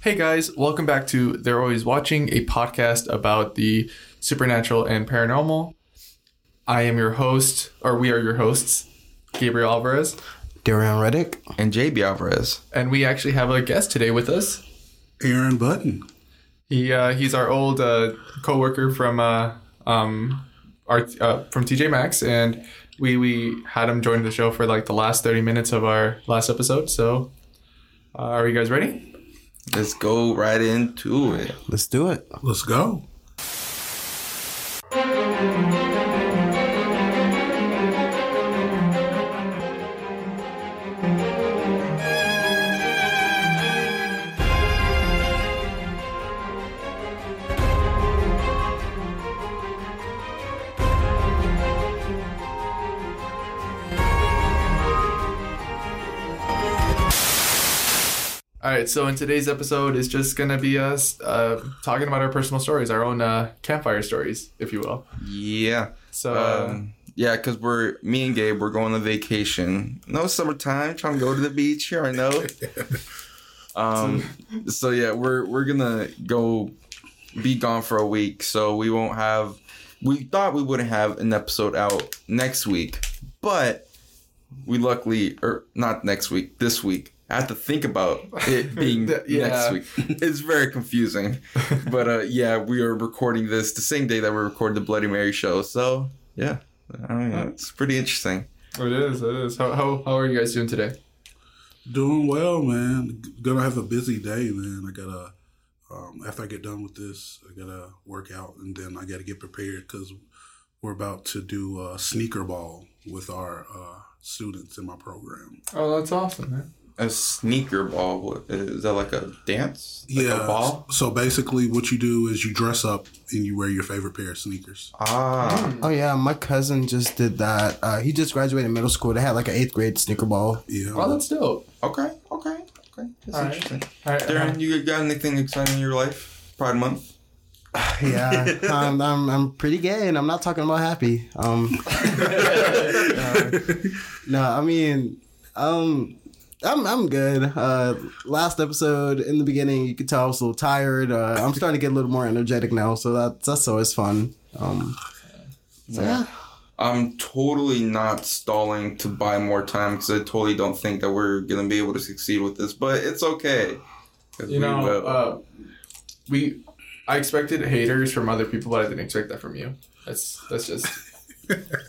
Hey guys, welcome back to They're Always Watching, a podcast about the supernatural and paranormal. I am your host, or we are your hosts, Gabriel Alvarez, Darian Reddick. and JB Alvarez. and we actually have a guest today with us. Aaron Button. He uh, he's our old uh, coworker from uh, um, our uh, from TJ Maxx, and we we had him join the show for like the last thirty minutes of our last episode. So, uh, are you guys ready? Let's go right into it. Let's do it. Let's go. Right, so in today's episode is just gonna be us uh, talking about our personal stories, our own uh, campfire stories, if you will. Yeah. So, Um, yeah, because we're me and Gabe, we're going on vacation. No summertime, trying to go to the beach here. I know. um. So yeah, we're we're gonna go be gone for a week, so we won't have. We thought we wouldn't have an episode out next week, but we luckily, or not next week, this week. I have to think about it being Yeah. next week. It's very confusing. but uh, yeah, we are recording this the same day that we recorded the Bloody Mary show. So yeah, I mean, it's pretty interesting. it is, it is. How, how, how are you guys doing today? Doing well, man. Gonna have a busy day, man. I gotta, um, after I get done with this, I gotta work out and then I gotta get prepared because we're about to do a sneaker ball with our uh, students in my program. Oh, that's awesome, man. A sneaker ball. Is that like a dance? Like yeah. A ball. So basically, what you do is you dress up and you wear your favorite pair of sneakers. Ah. Oh yeah, my cousin just did that. Uh, he just graduated middle school. They had like an eighth grade sneaker ball. Yeah. Oh, that's dope. Okay. Okay. Okay. That's All right. interesting. All right, Darren, you got anything exciting in your life? Pride Month. Yeah, I'm, I'm I'm pretty gay, and I'm not talking about happy. Um, uh, no, I mean, um, I'm I'm good. Uh, last episode in the beginning, you could tell I was a little tired. Uh, I'm starting to get a little more energetic now, so that's that's always fun. Um, so yeah. I'm totally not stalling to buy more time because I totally don't think that we're gonna be able to succeed with this, but it's okay. You know, will. uh, we I expected haters from other people, but I didn't expect that from you. That's that's just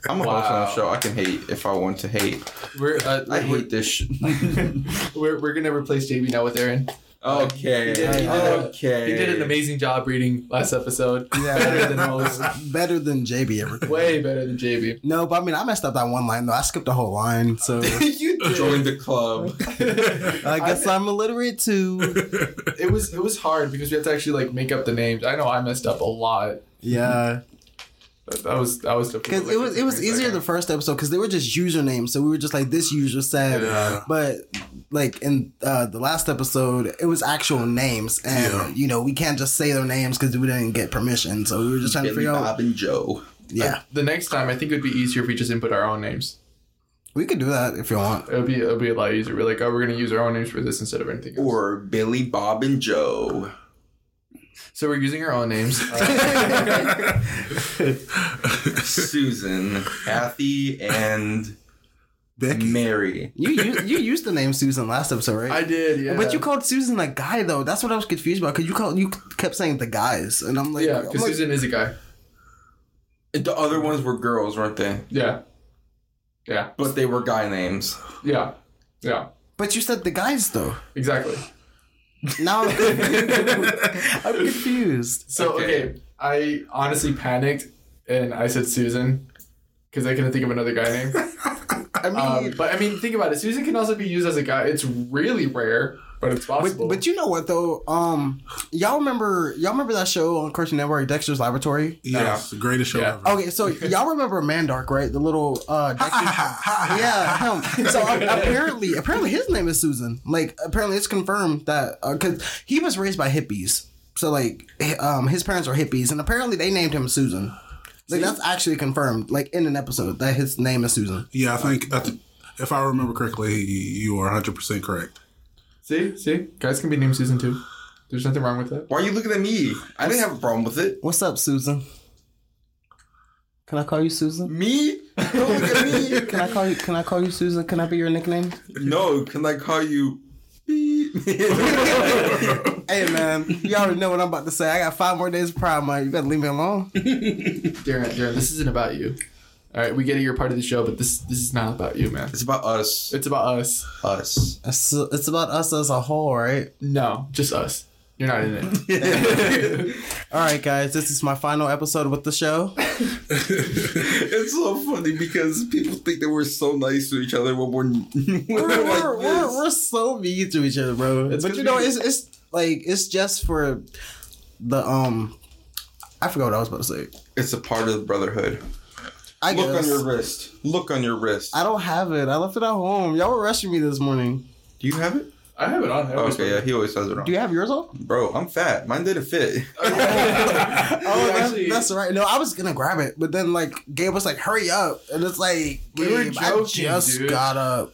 I'm a host on wow. a show. I can hate if I want to hate. we're uh, I we're, hate this shit. we're we're gonna replace JB now with Aaron. okay. He did- he did a- okay. He did an amazing job reading last episode. Yeah, better than most. better than JB ever. could. Way better than JB. No, but I mean, I messed up that one line though. I skipped the whole line, so you did. Join the club. I guess I'm illiterate too. It was it was hard because we had to actually like make up the names. I know I messed up a lot. Yeah, That, that was that was difficult. because it was it was easier the first episode because they were just usernames. So we were just like this user said, Yeah. but like in uh, the last episode, it was actual names, and Yeah. you know we can't just say their names because we didn't get permission. So we were just trying to Billy figure out. Bob and Joe. Yeah, The next time, I think it would be easier if we just input our own names. we could do that if you want. It would be it would be a lot easier. We're like, oh, we're gonna use our own names for this instead of anything else. Or Billy Bob and Joe. So we're using our own names. Susan, Kathy, and Becky. Mary. You you you used the name Susan last episode, right? I did, yeah. But you called Susan a guy though. That's what I was confused about because you called you kept saying the guys, and I'm like, yeah, because like, Susan is a guy. The other ones were girls, weren't they? Yeah, yeah, But they were guy names. yeah, yeah. but you said the guys though. Exactly. Now I'm I'm confused. So Okay. okay. I honestly panicked and I said Susan because I couldn't think of another guy name. I mean, Um, but I mean, think about it. Susan can also be used as a guy. It's really rare, but it's possible. but you know what though? Um, y'all remember y'all remember that show on Cartoon Network, Dexter's Laboratory? Yes, the greatest show Yeah. ever. Okay, so y'all remember Mandark, right? The little uh, Dexter. yeah, him. So uh, apparently, apparently his name is Susan. Like apparently, it's confirmed that because he was raised by hippies. So like, um, his parents are hippies, and apparently they named him Susan. Like that's actually confirmed, like in an episode, that his name is Susan. Yeah, I think, I if I remember correctly, you are 100% correct. See, see, guys can be named Susan too. There's nothing wrong with that. Why are you looking at me? I didn't have a problem with it. What's up, Susan? Can I call you Susan? Me? Don't look at me. Can I call you? Can I call you Susan? Can I be your nickname? No, can I call you? Beep? Hey man, you already know what I'm about to say. I got five more days of Pride Month. You better leave me alone. Darren, Darren, this isn't about you. All right, we get it. You're part of the show, but this this is not about you, man. it's about us. It's about us. Us. It's, it's about us as a whole, right? No, just us. You're not in it. All right, guys, this is my final episode with the show. it's so funny because people think that we're so nice to each other when we're, when We're, we're like we're, we're, we're so mean to each other, bro. It's but 'cause you know, we- it's it's like it's just for the um. I forgot what I was about to say. It's a part of the brotherhood. I Look guess on your wrist. Look on your wrist. I don't have it. I left it at home. Y'all were rushing me this morning. Do you have it? I have it on. I always Okay, yeah, he always has it on. Do you have yours on? Bro, I'm fat. Mine didn't fit. Oh, oh that's, actually- that's right. No, I was gonna grab it, but then like Gabe was like, "Hurry up!" And it's like, We were Gabe, I joking, just dude. got up.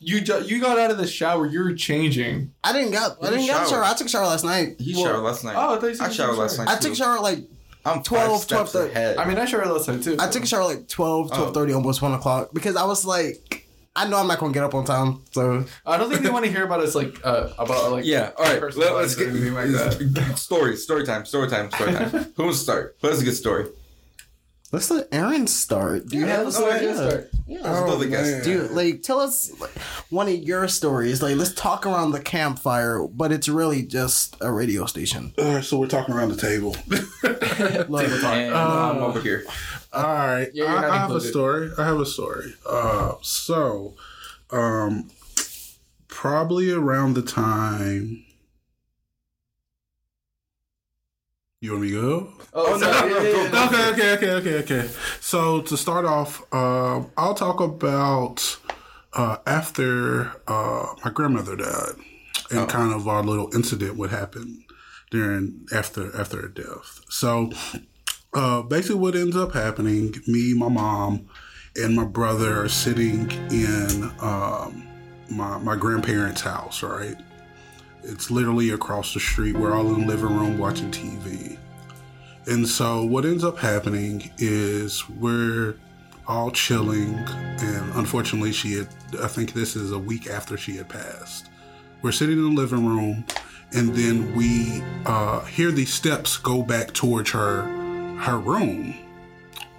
You ju- you got out of the shower. You were changing. I didn't get. I You didn't get a shower. I took a shower last night. He Well, showered last night. Oh, I thought you said I showered last night. I took a shower like I'm 12, 12, 12, steps ahead. I mean, I showered last night too. I took a shower like 12, 12 30, almost one o'clock because I was like, I know I'm not gonna get up on time, so I don't think they want to hear about us like uh, about like yeah, all right. personal Let, us lives or get like story. Story time. Story time. Story time. Who wants to start? Who has a good story? Let's let Aaron start. Do you Yeah, have a let's story? let Aaron start. Let's go the guest. man. Dude, like, tell us like, one of your stories. Like, let's talk around the campfire, but it's really just a radio station. All right, so we're talking around the table. Like, And I'm over here. All right, Yeah, I, I have a story. I have a story. Uh, so, um, probably around the time. You want me to go? Oh, no, sorry. no, no, Yeah, yeah, yeah. Okay, okay, okay, okay, okay. So to start off, uh, I'll talk about uh, after uh, my grandmother died, and kind of our little incident what happened during after after her death. So uh, basically, what ends up happening, me, my mom, and my brother are sitting in um, my my grandparents' house. Right, it's literally across the street. We're all in the living room watching TV. And so what ends up happening is we're all chilling and unfortunately she had I think this is a week after she had passed. We're sitting in the living room and then we uh, hear these steps go back towards her her room.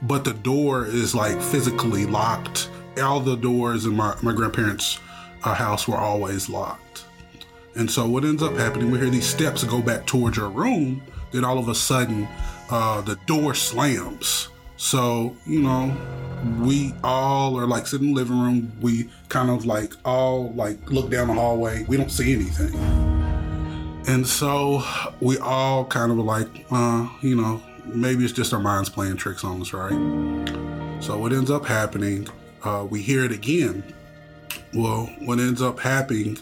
But the door is like physically locked. All the doors in my, my grandparents' uh, house were always locked. And so what ends up happening, we hear these steps go back towards her room. Then all of a sudden, uh, the door slams. So, you know, we all are like sitting in the living room. We kind of like all like look down the hallway. We don't see anything. And so we all kind of like, uh, you know, maybe it's just our minds playing tricks on us, right? So what ends up happening, uh, we hear it again. Well, what ends up happening,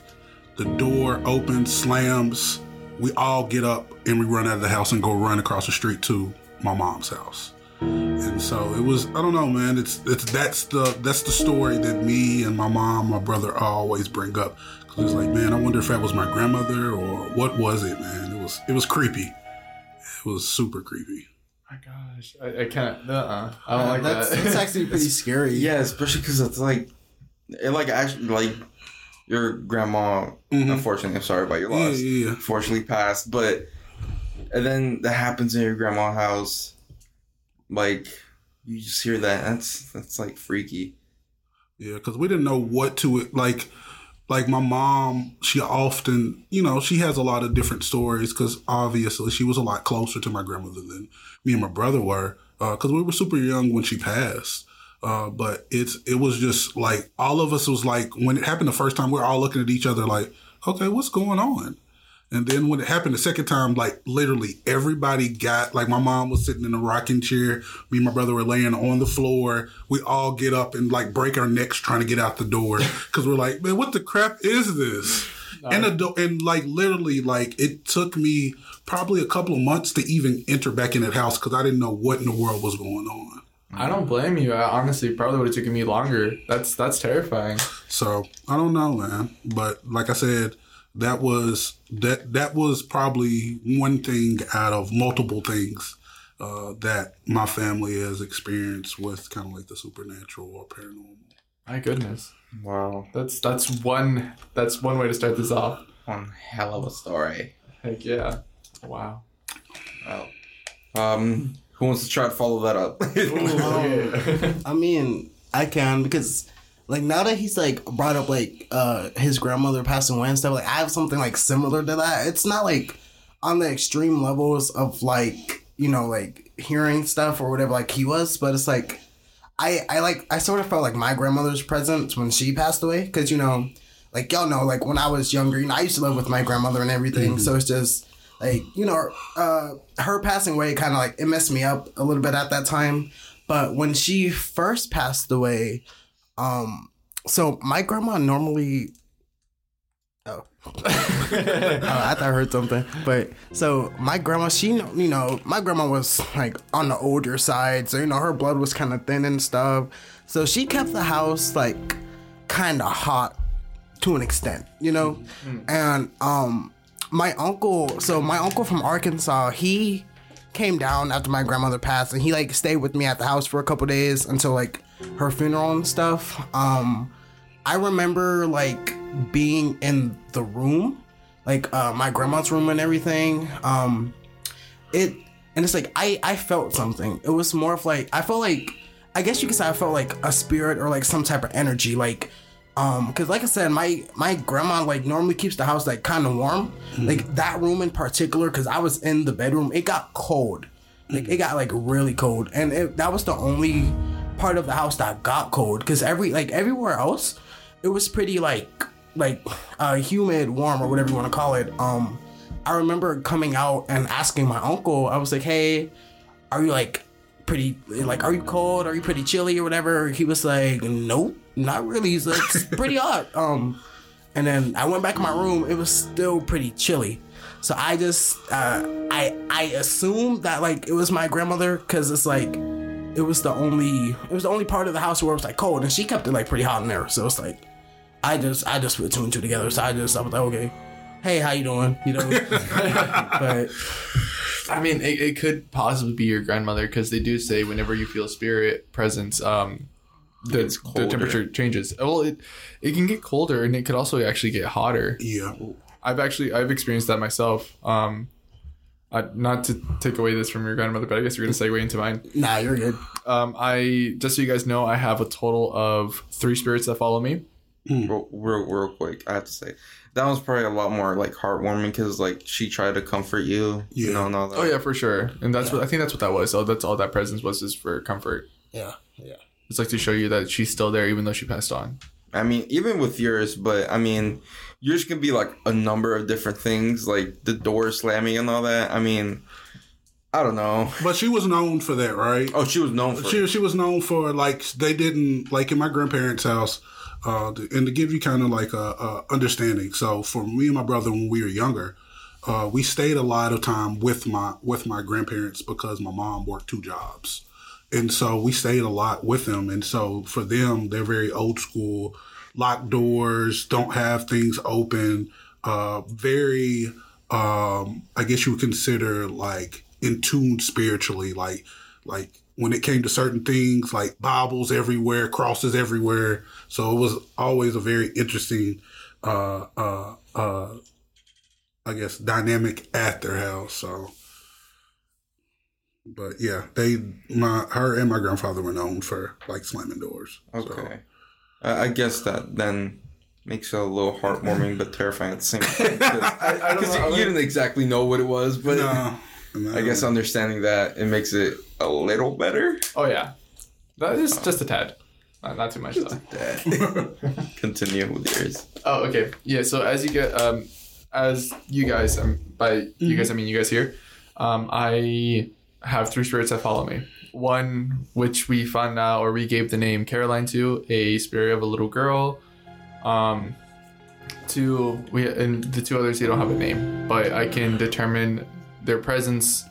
the door opens, slams. We all get up and we run out of the house and go run across the street to my mom's house. And so it was. I don't know, man. It's it's that's the that's the story that me and my mom, my brother always bring up. Cause it's like, man, I wonder if that was my grandmother or what was it, man. It was it was creepy. It was super creepy. my gosh, I, I can't. Uh, uh I don't like that's, that. that's actually pretty scary. Yeah, especially because it's like, it like actually like your grandma. Mhm. Unfortunately, I'm sorry about your loss. yeah, yeah. Unfortunately, passed, but and then that happens in your grandma's house. Like you just hear that. That's that's like freaky. Yeah, because we didn't know what to like. Like my mom, she often, you know, she has a lot of different stories because obviously she was a lot closer to my grandmother than me and my brother were because we were super young when she passed. Uh, but it's it was just like all of us was like when it happened the first time, we are all looking at each other like, okay, what's going on? And then when it happened the second time, like literally everybody got like my mom was sitting in a rocking chair, me and my brother were laying on the floor. We all get up and like break our necks trying to get out the door because we're like, man, what the crap is this? And and like literally like it took me probably a couple of months to even enter back in that house because I didn't know what in the world was going on. I don't blame you. I honestly probably would have taken me longer. That's that's terrifying. So I don't know, man. But like I said, that was that that was probably one thing out of multiple things uh, that my family has experienced with kind of like the supernatural or paranormal. My goodness, Wow. that's that's one that's one way to start this off. One hell of a story. Heck yeah! Wow. Wow. Um, who wants to try to follow that up? Okay. I mean, I can because like now that he's like brought up like uh his grandmother passing away and stuff, like I have something like similar to that. It's not like on the extreme levels of like, you know, like hearing stuff or whatever like he was, but it's like I I like I sort of felt like my grandmother's presence when she passed away cuz you know, like y'all know like when I was younger, you know, I used to live with my grandmother and everything, so it's just like you know uh her passing away kind of like it messed me up a little bit at that time but when she first passed away um so my grandma normally oh Oh, I thought I heard something. But so my grandma, she, you know, my grandma was like on the older side. So, you know, her blood was kind of thin and stuff. So she kept the house like kind of hot to an extent, you know? And um my uncle, so my uncle from Arkansas, he came down after my grandmother passed and he like stayed with me at the house for a couple days until like her funeral and stuff. Um I remember like being in the room, like uh, my grandma's room and everything. Um, it and it's like I I felt something. It was more of like I felt like I guess you could say I felt like a spirit or like some type of energy, like um because like i said my my grandma like normally keeps the house like kind of warm like that room in particular because i was in the bedroom it got cold. Like it got like really cold. And it, that was the only part of the house that got cold. Because every like everywhere else it was pretty like like uh humid warm or whatever you want to call it. Um i remember coming out and asking my uncle i was like hey are you like pretty like are you cold? Are you pretty chilly or whatever? He was like nope not really. He's like it's pretty hot. Um and then i went back in my room. It was still pretty chilly. So i just uh i i assumed that like it was my grandmother because it's like it was the only it was the only part of the house where it was like cold. And she kept it like pretty hot in there. So it's like i just i just put two and two together. So i just i was like okay hey how you doing you know but I mean, it, it could possibly be your grandmother because they do say whenever you feel spirit presence, um, the, the temperature changes. Well, it it can get colder and it could also actually get hotter. Yeah. I've actually I've experienced that myself. Um, uh, not to take away this from your grandmother, but I guess you're gonna segue into mine. nah you're good Um, I just so you guys know, I have a total of three spirits that follow me. real, real, real quick, I have to say that was probably a lot more like heartwarming because like she tried to comfort you, you know, and all that. Oh yeah, for sure. And that's what I think that's what that was. So that's all that presence was is for comfort. yeah yeah It's like to show you that she's still there even though she passed on. I mean, even with yours, but I mean, yours can be like a number of different things, like the door slamming and all that. I mean, I don't know. But she was known for that, right? Oh, she was known for. She she was known for like they didn't like in my grandparents' house, uh, and to give you kind of like a, a understanding. So for me and my brother when we were younger, uh, we stayed a lot of time with my with my grandparents because my mom worked two jobs, and so we stayed a lot with them. And so for them, they're very old school, locked doors, don't have things open, uh, very um, I guess you would consider like in tune spiritually, like like when it came to certain things, like Bibles everywhere, crosses everywhere. So it was always a very interesting, uh, uh, uh, I guess, dynamic at their house. So, but yeah, they, my, her and my grandfather were known for like slamming doors. Okay. I I guess that then makes it a little heartwarming but terrifying at the same time. Because you, you didn't exactly know what it was, but no, no. I guess understanding that it makes it a little better. Oh yeah, that is just a tad, not, not too much though. A tad. Continue with yours. Oh okay, yeah. So as you get, um, as you guys, um, by you guys I mean you guys here, um, I have three spirits that follow me. One which we found out or we gave the name Caroline to, a spirit of a little girl. Um, two we and the two others they don't have a name, but I can determine their presence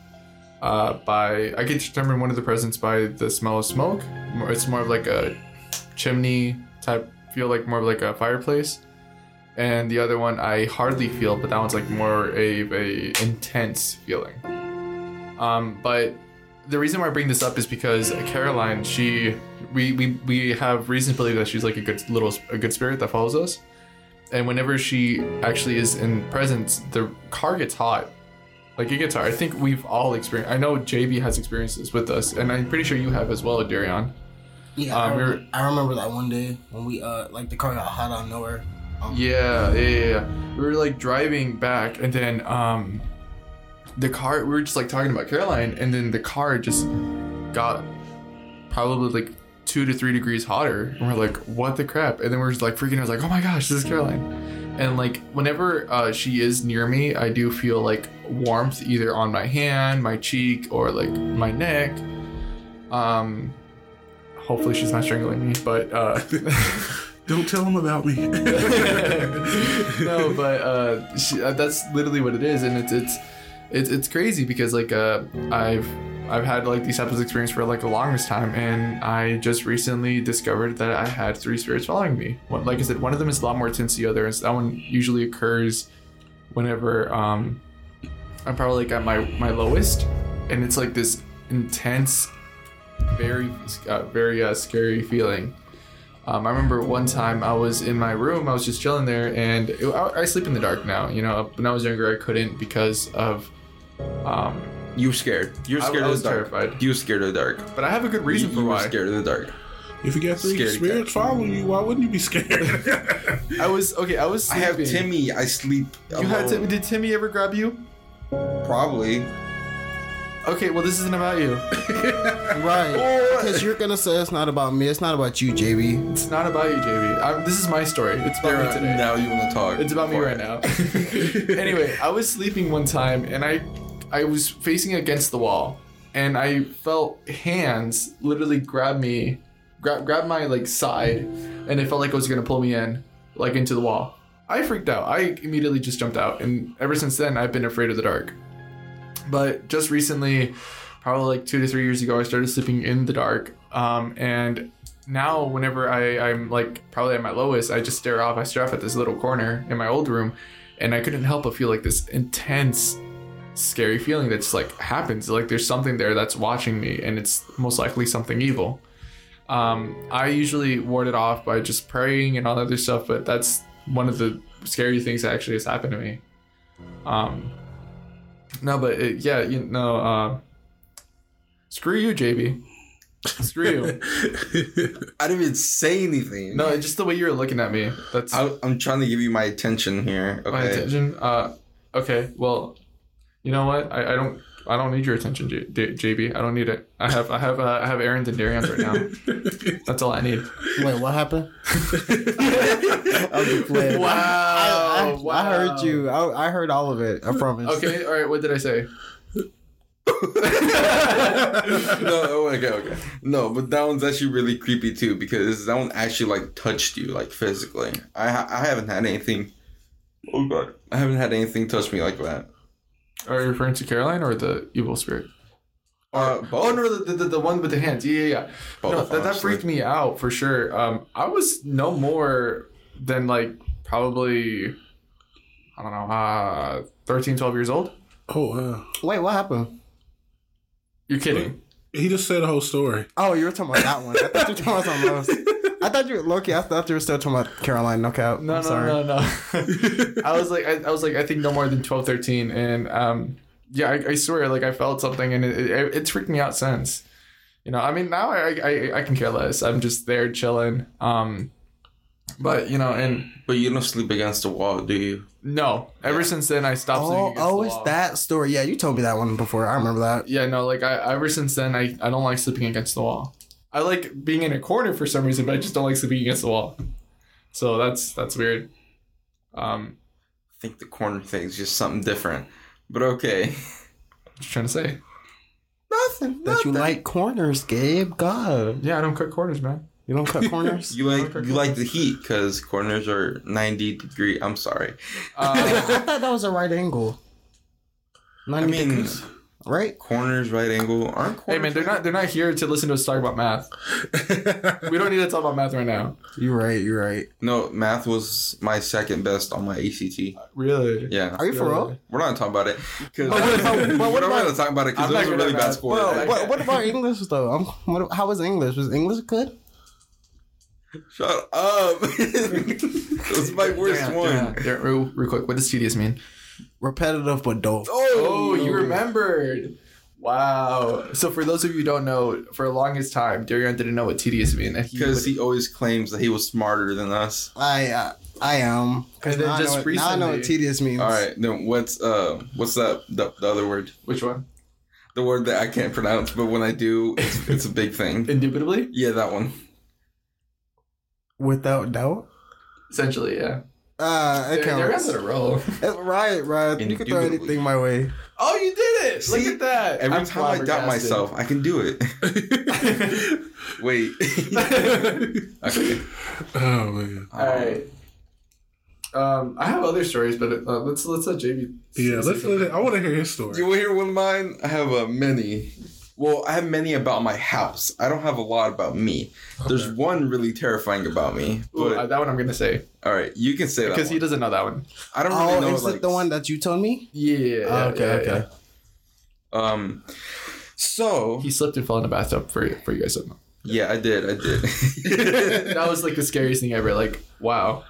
uh, by I can determine one of the presents by the smell of smoke. It's more of like a chimney type feel, like more of like a fireplace. and the other one I hardly feel, but that one's like more a, a intense feeling. Um, but the reason why I bring this up is because Caroline, she, we, we, we have reason to believe that she's like a good little, a good spirit that follows us. And whenever she actually is in presence, the car gets hot. Like it gets hot. I think we've all experienced. I know JB has experienced this with us, and I'm pretty sure you have as well, Darion. Yeah, Um, I, we remember, were- I remember that one day when we uh like the car got hot out of nowhere. Um, Yeah, yeah, yeah, yeah. We were like driving back, and then um, the car. We were just like talking about Caroline, and then the car just got probably like two to three degrees hotter, and we're like, "What the crap?" And then we're just like freaking out, like, "Oh my gosh, this is Caroline!" And like whenever uh, she is near me, I do feel like warmth either on my hand, my cheek, or like my neck. Um, hopefully she's not strangling me, but uh. Don't tell them about me. no, but uh, she, uh, that's literally what it is, and it's it's it's it's crazy because like uh, I've I've had like these types of experience for like the longest time, and I just recently discovered that I had three spirits following me. One, like I said, one of them is a lot more intense than the other. That one usually occurs whenever um, I'm probably like at my my lowest, and it's like this intense, very uh, very uh, scary feeling. Um, I remember one time I was in my room, I was just chilling there, and it, I, I sleep in the dark now. You know, when I was younger, I couldn't because of. Um, You were scared. You're I- scared I of was the dark. terrified. You were scared of the dark. but I have a good reason you, for you were why. scared of the dark. if you got three Scaredy spirits following you, why wouldn't you be scared? I was okay. I was. I have sleeping. Timmy. I sleep. You had alone. Timmy. Did Timmy ever grab you? Probably. Okay, well this isn't about you. Right. Because you're gonna say it's not about me. It's not about you, JB. It's not about you, JB. I'm, this is my story. It's about me today. Now you want to talk. It's about me right it. now. anyway, I was sleeping one time and I I was facing against the wall and I felt hands literally grab me grab grab my like side and it felt like it was gonna pull me in like into the wall. I freaked out. I immediately just jumped out and ever since then I've been afraid of the dark. But just recently, probably like two to three years ago, I started sleeping in the dark. Um, and now whenever I, I'm like probably at my lowest, I just stare off. I stare off at this little corner in my old room, and I couldn't help but feel like this intense, scary feeling that's like happens. Like there's something there that's watching me, and it's most likely something evil. Um, I usually ward it off by just praying and all that other stuff, but that's one of the scary things that actually has happened to me. Um, no, but it, yeah, you know, uh, screw you, JB. Screw you. I didn't even say anything. No, it's just the way you were looking at me. That's I, I'm trying to give you my attention here. my attention. Uh, okay, well, you know what? I, I don't. I don't need your attention, J- J- JB. I don't need it. I have. I have. Uh, I have Aaron's and Darian's right now. That's all I need. Wait, what happened? I'm just playing. Wow, I, I, wow. I heard you. I, I heard all of it. I promise. Okay. All right. What did I say? no, oh, okay, okay. No, but that one's actually really creepy too because that one actually like touched you like physically. I I haven't had anything. Oh god, I haven't had anything touch me like that. Are you referring to Caroline or the evil spirit? Uh, Oh no, the, the, the one with the hands. Yeah, yeah, yeah. no, that, that freaked me out for sure. Um, I was no more than like probably I don't know, uh, 13, 12 years old. oh, wow. Wait, what happened? You're kidding. He just said the whole story. Oh, you were talking about that one. I thought you were talking about something else. I thought you, were Loki. I thought you were still talking about Caroline knockout. No, I'm no, sorry. no, no. I was like, I, I was like, I think no more than 12, 13. and um, yeah, I, I swear, like I felt something, and it, it, it's freaked me out since. You know, I mean, now I, I, I can care less. I'm just there chilling. Um, but you know, and But you don't sleep against the wall, do you? no, ever since then I stopped. sleeping Oh, against oh, the it's that story. Yeah, you told me that one before. I remember that. Yeah, no, like I ever since then I, I don't like sleeping against the wall. I like being in a corner for some reason, but I just don't like sleeping against the wall. So that's that's weird. Um, I think the corner thing is just something different. But okay. just trying to say. Nothing. That you like corners, Gabe. God, Yeah, I don't cut corners, man. you don't cut corners. You like you like the heat because corners are ninety degree. I'm sorry. Uh, I thought that was a right angle. I Ninety mean, degrees. Right? Corners, right angle. Aren't corners? Hey man, they're not they're not here to listen to us talk about math. We don't need to talk about math right now. You're right. You're right. No, math was my second best on my ACT. Really? Yeah. Are you for real? We're not talking about it. Because But what about- but we're not about- going to talk about it because it was a really bad score. Well, What, what, what about English though? Um, what, how was English? Was English good? Shut up. that was my worst Darren, one. Darren, Darren, real, real quick, what does tedious mean? Repetitive but dope. Oh, you remembered. Wow. So for those of you who don't know, for the longest time, Darian didn't know what tedious mean. and he Because he always claims that he was smarter than us. I uh, I am. Because And then now, just I know what- now I know what recently- tedious means. All right, then what's uh what's that the, the other word? which one? The word that I can't pronounce, but when I do, it's, it's a big thing. Indubitably? Yeah, that one. Without doubt. Essentially, yeah. Uh, it Darian's counts. on a roll. Right, right. You can throw anything my way. Oh, you did it! Look at that. Every I'm time I doubt myself, I can do it. Wait. okay. Oh man. All right. Um, I have other stories, but uh, let's let's let JB. Yeah, let's let it. I want to hear his story. You want to hear one of mine? I have uh, many. Well, I have many about my house. I don't have a lot about me. There's one really terrifying about me. Ooh, But uh, that one I'm gonna say all right, you can say that because he doesn't know that one. I don't really Oh, know. is like, it the one that you told me? Yeah. yeah, Oh, okay, yeah, okay. yeah. Um. So He slipped and fell in the bathtub for for you guys to know. yeah, I did. I did. that was like the scariest thing ever. Like, wow.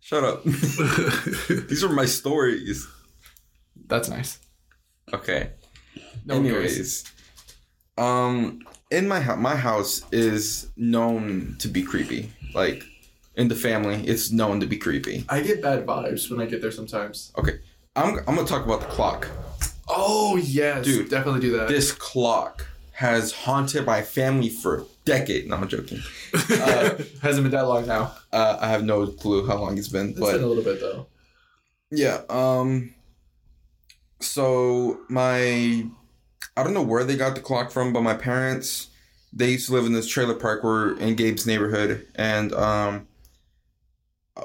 Shut up. These are my stories. That's nice. Okay. No cares. Anyways, um, in my house, my house is known to be creepy. Like in the family, it's known to be creepy. I get bad vibes when I get there sometimes. Okay, I'm I'm gonna talk about the clock. Oh yes, Dude, definitely do that. This clock has haunted my family for a decade. No, I'm joking. Uh, hasn't been that long now. uh, I have no clue how long it's been, It's but been a little bit though. Yeah. Um. So my, I don't know where they got the clock from, but my parents, they used to live in this trailer park. We're in Gabe's neighborhood, and um,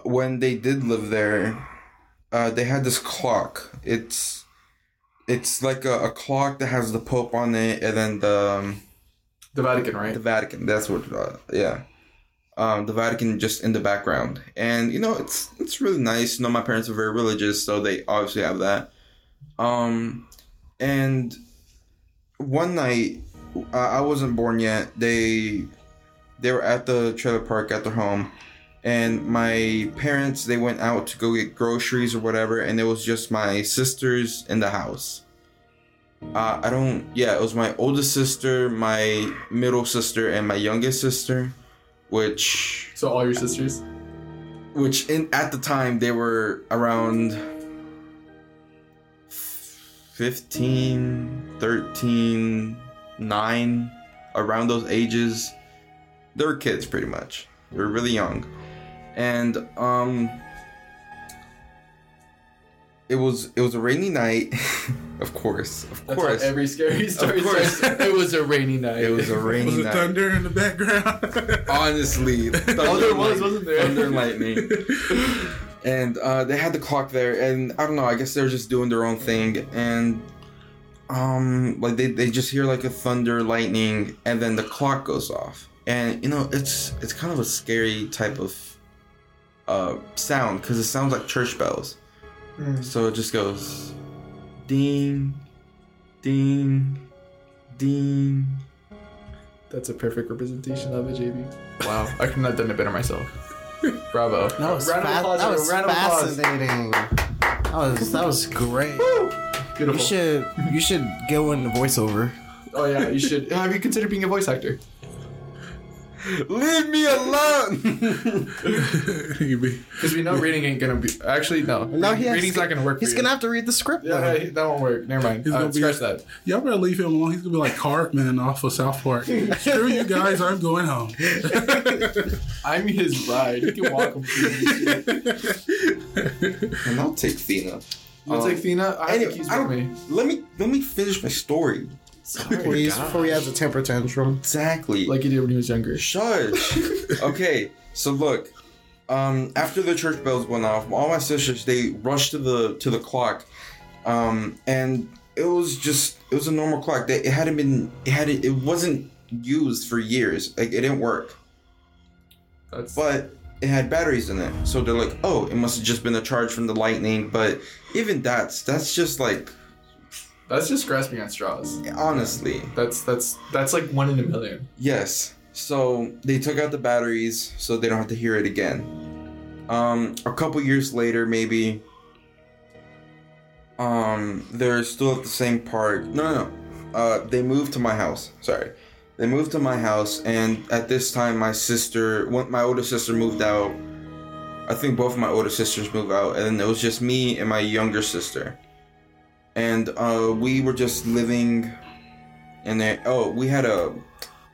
when they did live there, uh, they had this clock. It's, it's like a, a clock that has the Pope on it, and then the um, The Vatican, right? the Vatican. That's what. Uh, yeah. Um, the Vatican just in the background, and you know it's it's really nice. You know, my parents are very religious, so they obviously have that. Um, and one night, uh, I wasn't born yet. They they were at the trailer park at their home, and my parents they went out to go get groceries or whatever, and it was just my sisters in the house. Uh, I don't. Yeah, it was my oldest sister, my middle sister, and my youngest sister, which So all your sisters. which in at the time they were around 15 13 9 around those ages they were kids pretty much they were really young and um it was it was a rainy night of course of That's course how every scary story course. starts. It was a rainy night. it was a rainy Was it night thunder in the background? honestly Oh, there was, wasn't there? thunder and lightning and uh, they had the clock there and i don't know i guess they're just doing their own thing and um like they, they just hear like a thunder lightning and then the clock goes off and you know it's it's kind of a scary type of uh sound because it sounds like church bells Mm. so it just goes ding ding ding That's a perfect representation of it, JB. Wow, I couldn't have done it better myself. Bravo. That was, round of fa- applause. that was round of applause. fascinating. That was that was great. Beautiful. You should you should go into voiceover. Oh yeah, you should. Have you considered being a voice actor? Leave me alone Because we know reading ain't gonna be. Actually, no. No, he has reading's to- not gonna work. He's for gonna you. have to read the script. Yeah, though. that won't work. Never mind. He's Uh, gonna be- scratch that. Y'all better leave him alone. He's gonna be like Cartman off of South Park. Screw you guys, I'm going home. I'm his ride. You can walk him through this and i'll take thina I'll Um, take Thina. I anyway, think he's I with don't- me. let me let me finish my story Please, before he has a temper tantrum. exactly Like he did when he was younger. Shush. okay, so look, um, after the church bells went off, all my sisters they rushed to the to the clock, um, and it was just it was a normal clock. That it hadn't been it had it wasn't used for years. Like it didn't work, That's but it had batteries in it. So they're like, oh, it must have just been a charge from the lightning. But even that's that's just like that's just grasping at straws. honestly, That's that's that's like one in a million. Yes. So they took out the batteries so they don't have to hear it again. Um, a couple years later, maybe. Um, they're still at the same park. No, no, no. Uh, they moved to my house. Sorry, they moved to my house, and at this time, my sister, my older sister moved out. I think both of my older sisters moved out, and then it was just me and my younger sister. And uh, we were just living in there. Oh, we had a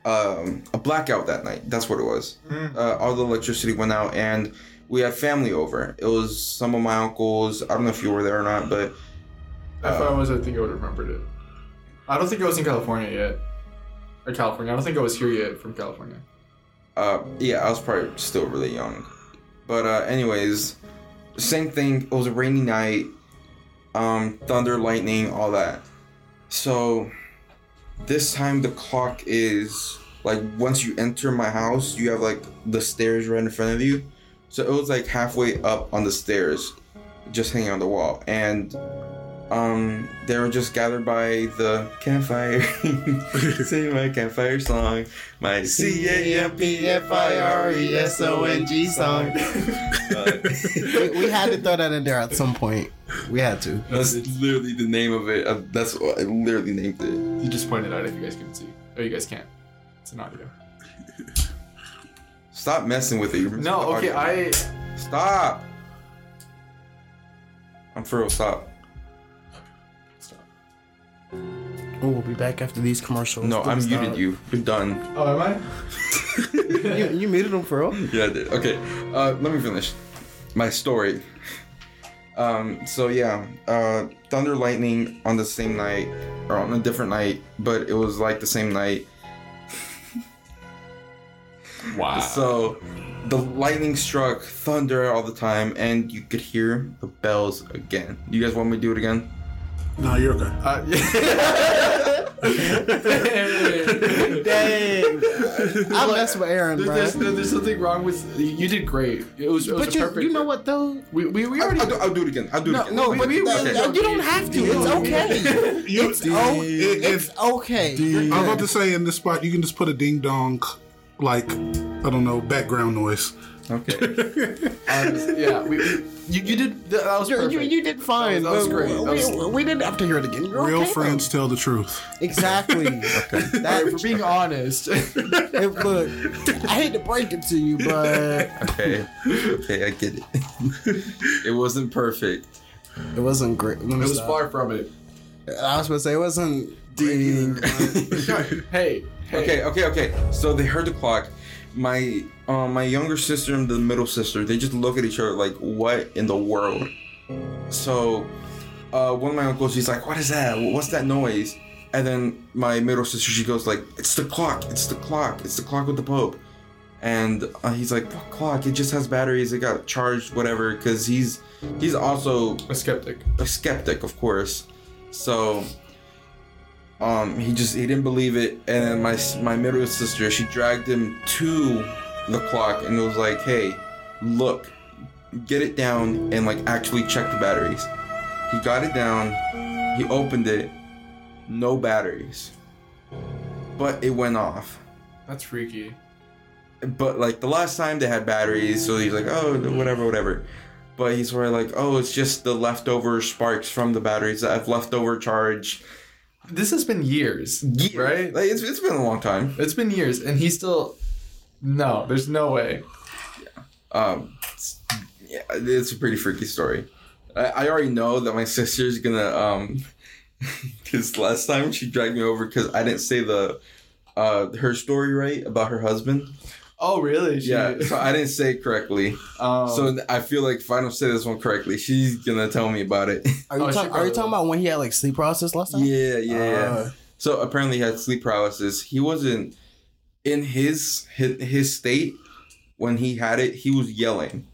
um, a blackout that night. That's what it was. Uh, all the electricity went out, and we had family over. It was some of my uncles. I don't know if you were there or not, but If I was, I think I would have remembered it. I don't think I was in California yet. Or California. I don't think I was here yet from California. uh, yeah, I was probably still really young. But uh, anyways, same thing. It was a rainy night. Um, thunder, lightning, all that. So this time the clock is like once you enter my house, you have like the stairs right in front of you. So it was like halfway up on the stairs, just hanging on the wall, and um, they were just gathered by the campfire, sing my campfire song, my C A M P F I R E S O N G song. we, we had to throw that in there at some point. We had to. That's literally the name of it. Uh, that's what I literally named it. You just pointed out if you guys can see. Oh, you guys can't. It's an audio. Stop messing with it. You're messing No, with okay, audio. I. Stop. I'm for real. Stop. We'll be back after these commercials. No, I Please muted you. You're done. Oh, am I? you. You muted him for real? Yeah, I did. Okay, uh, let me finish my story. Um, so yeah, uh, thunder, lightning on the same night, or on a different night, but it was like the same night. Wow. So the lightning struck, thunder all the time, and you could hear the bells again. You guys want me to do it again? No, you're okay. Uh. Dang. I mess with Aaron, bro. there's, there's, there's something wrong with you. Did great. It was, it was But you, perfect. you know what though? We, we, we I'll, already. I'll do, I'll do it again. I'll do it No, again. no, we- but we- okay. you don't have to. It's okay. You, It's if- it's okay. You're I was about to say in this spot, you can just put a ding dong, like I don't know, background noise. Okay. Um, yeah, we, we, you, you did. That was You, perfect. you, you did fine. That was- that was great. We, That was- we didn't have to hear it again. You're Real okay, friends tell the truth. though. Exactly. Alright, for being honest. Hey, look, I hate to break it to you, but okay. Okay, I get it. it wasn't perfect. it wasn't great. It was stop. far from it. I was gonna say it wasn't. hey, hey. Okay, okay, okay. So they heard the clock. My um, my younger sister and the middle sister, they just look at each other like, "What in the world?" So, uh, one of my uncles, he's like, "What is that? What's that noise?" And then my middle sister, she goes like, "It's the clock. It's the clock. It's the clock with the Pope." And uh, he's like, "What clock? It just has batteries. It got charged, whatever." Because he's he's also A skeptic. a skeptic, of course. So, um, he just he didn't believe it, and then my my middle sister she dragged him to the clock and was like, "Hey, look, get it down and like actually check the batteries." He got it down, he opened it, no batteries, but it went off. That's freaky. But like the last time they had batteries, so he's like, "Oh, whatever, whatever." But he's sort of like, "Oh, it's just the leftover sparks from the batteries that have leftover charge." This has been years, Ye- right? Like it's, it's been a long time. It's been years, and he's still. No, there's no way. Um, it's, yeah, it's a pretty freaky story. I, I already know that my sister's gonna um, because last time she dragged me over because I didn't say the uh her story right about her husband. Oh, really? She- Yeah, so I didn't say it correctly. Um, So I feel like if I don't say this one correctly, she's gonna tell me about it. Are you, Oh, talk, are you talking about when he had like sleep paralysis last time? yeah, yeah, yeah. Uh, So apparently he had sleep paralysis. He wasn't in his his, his state when he had it. He was yelling,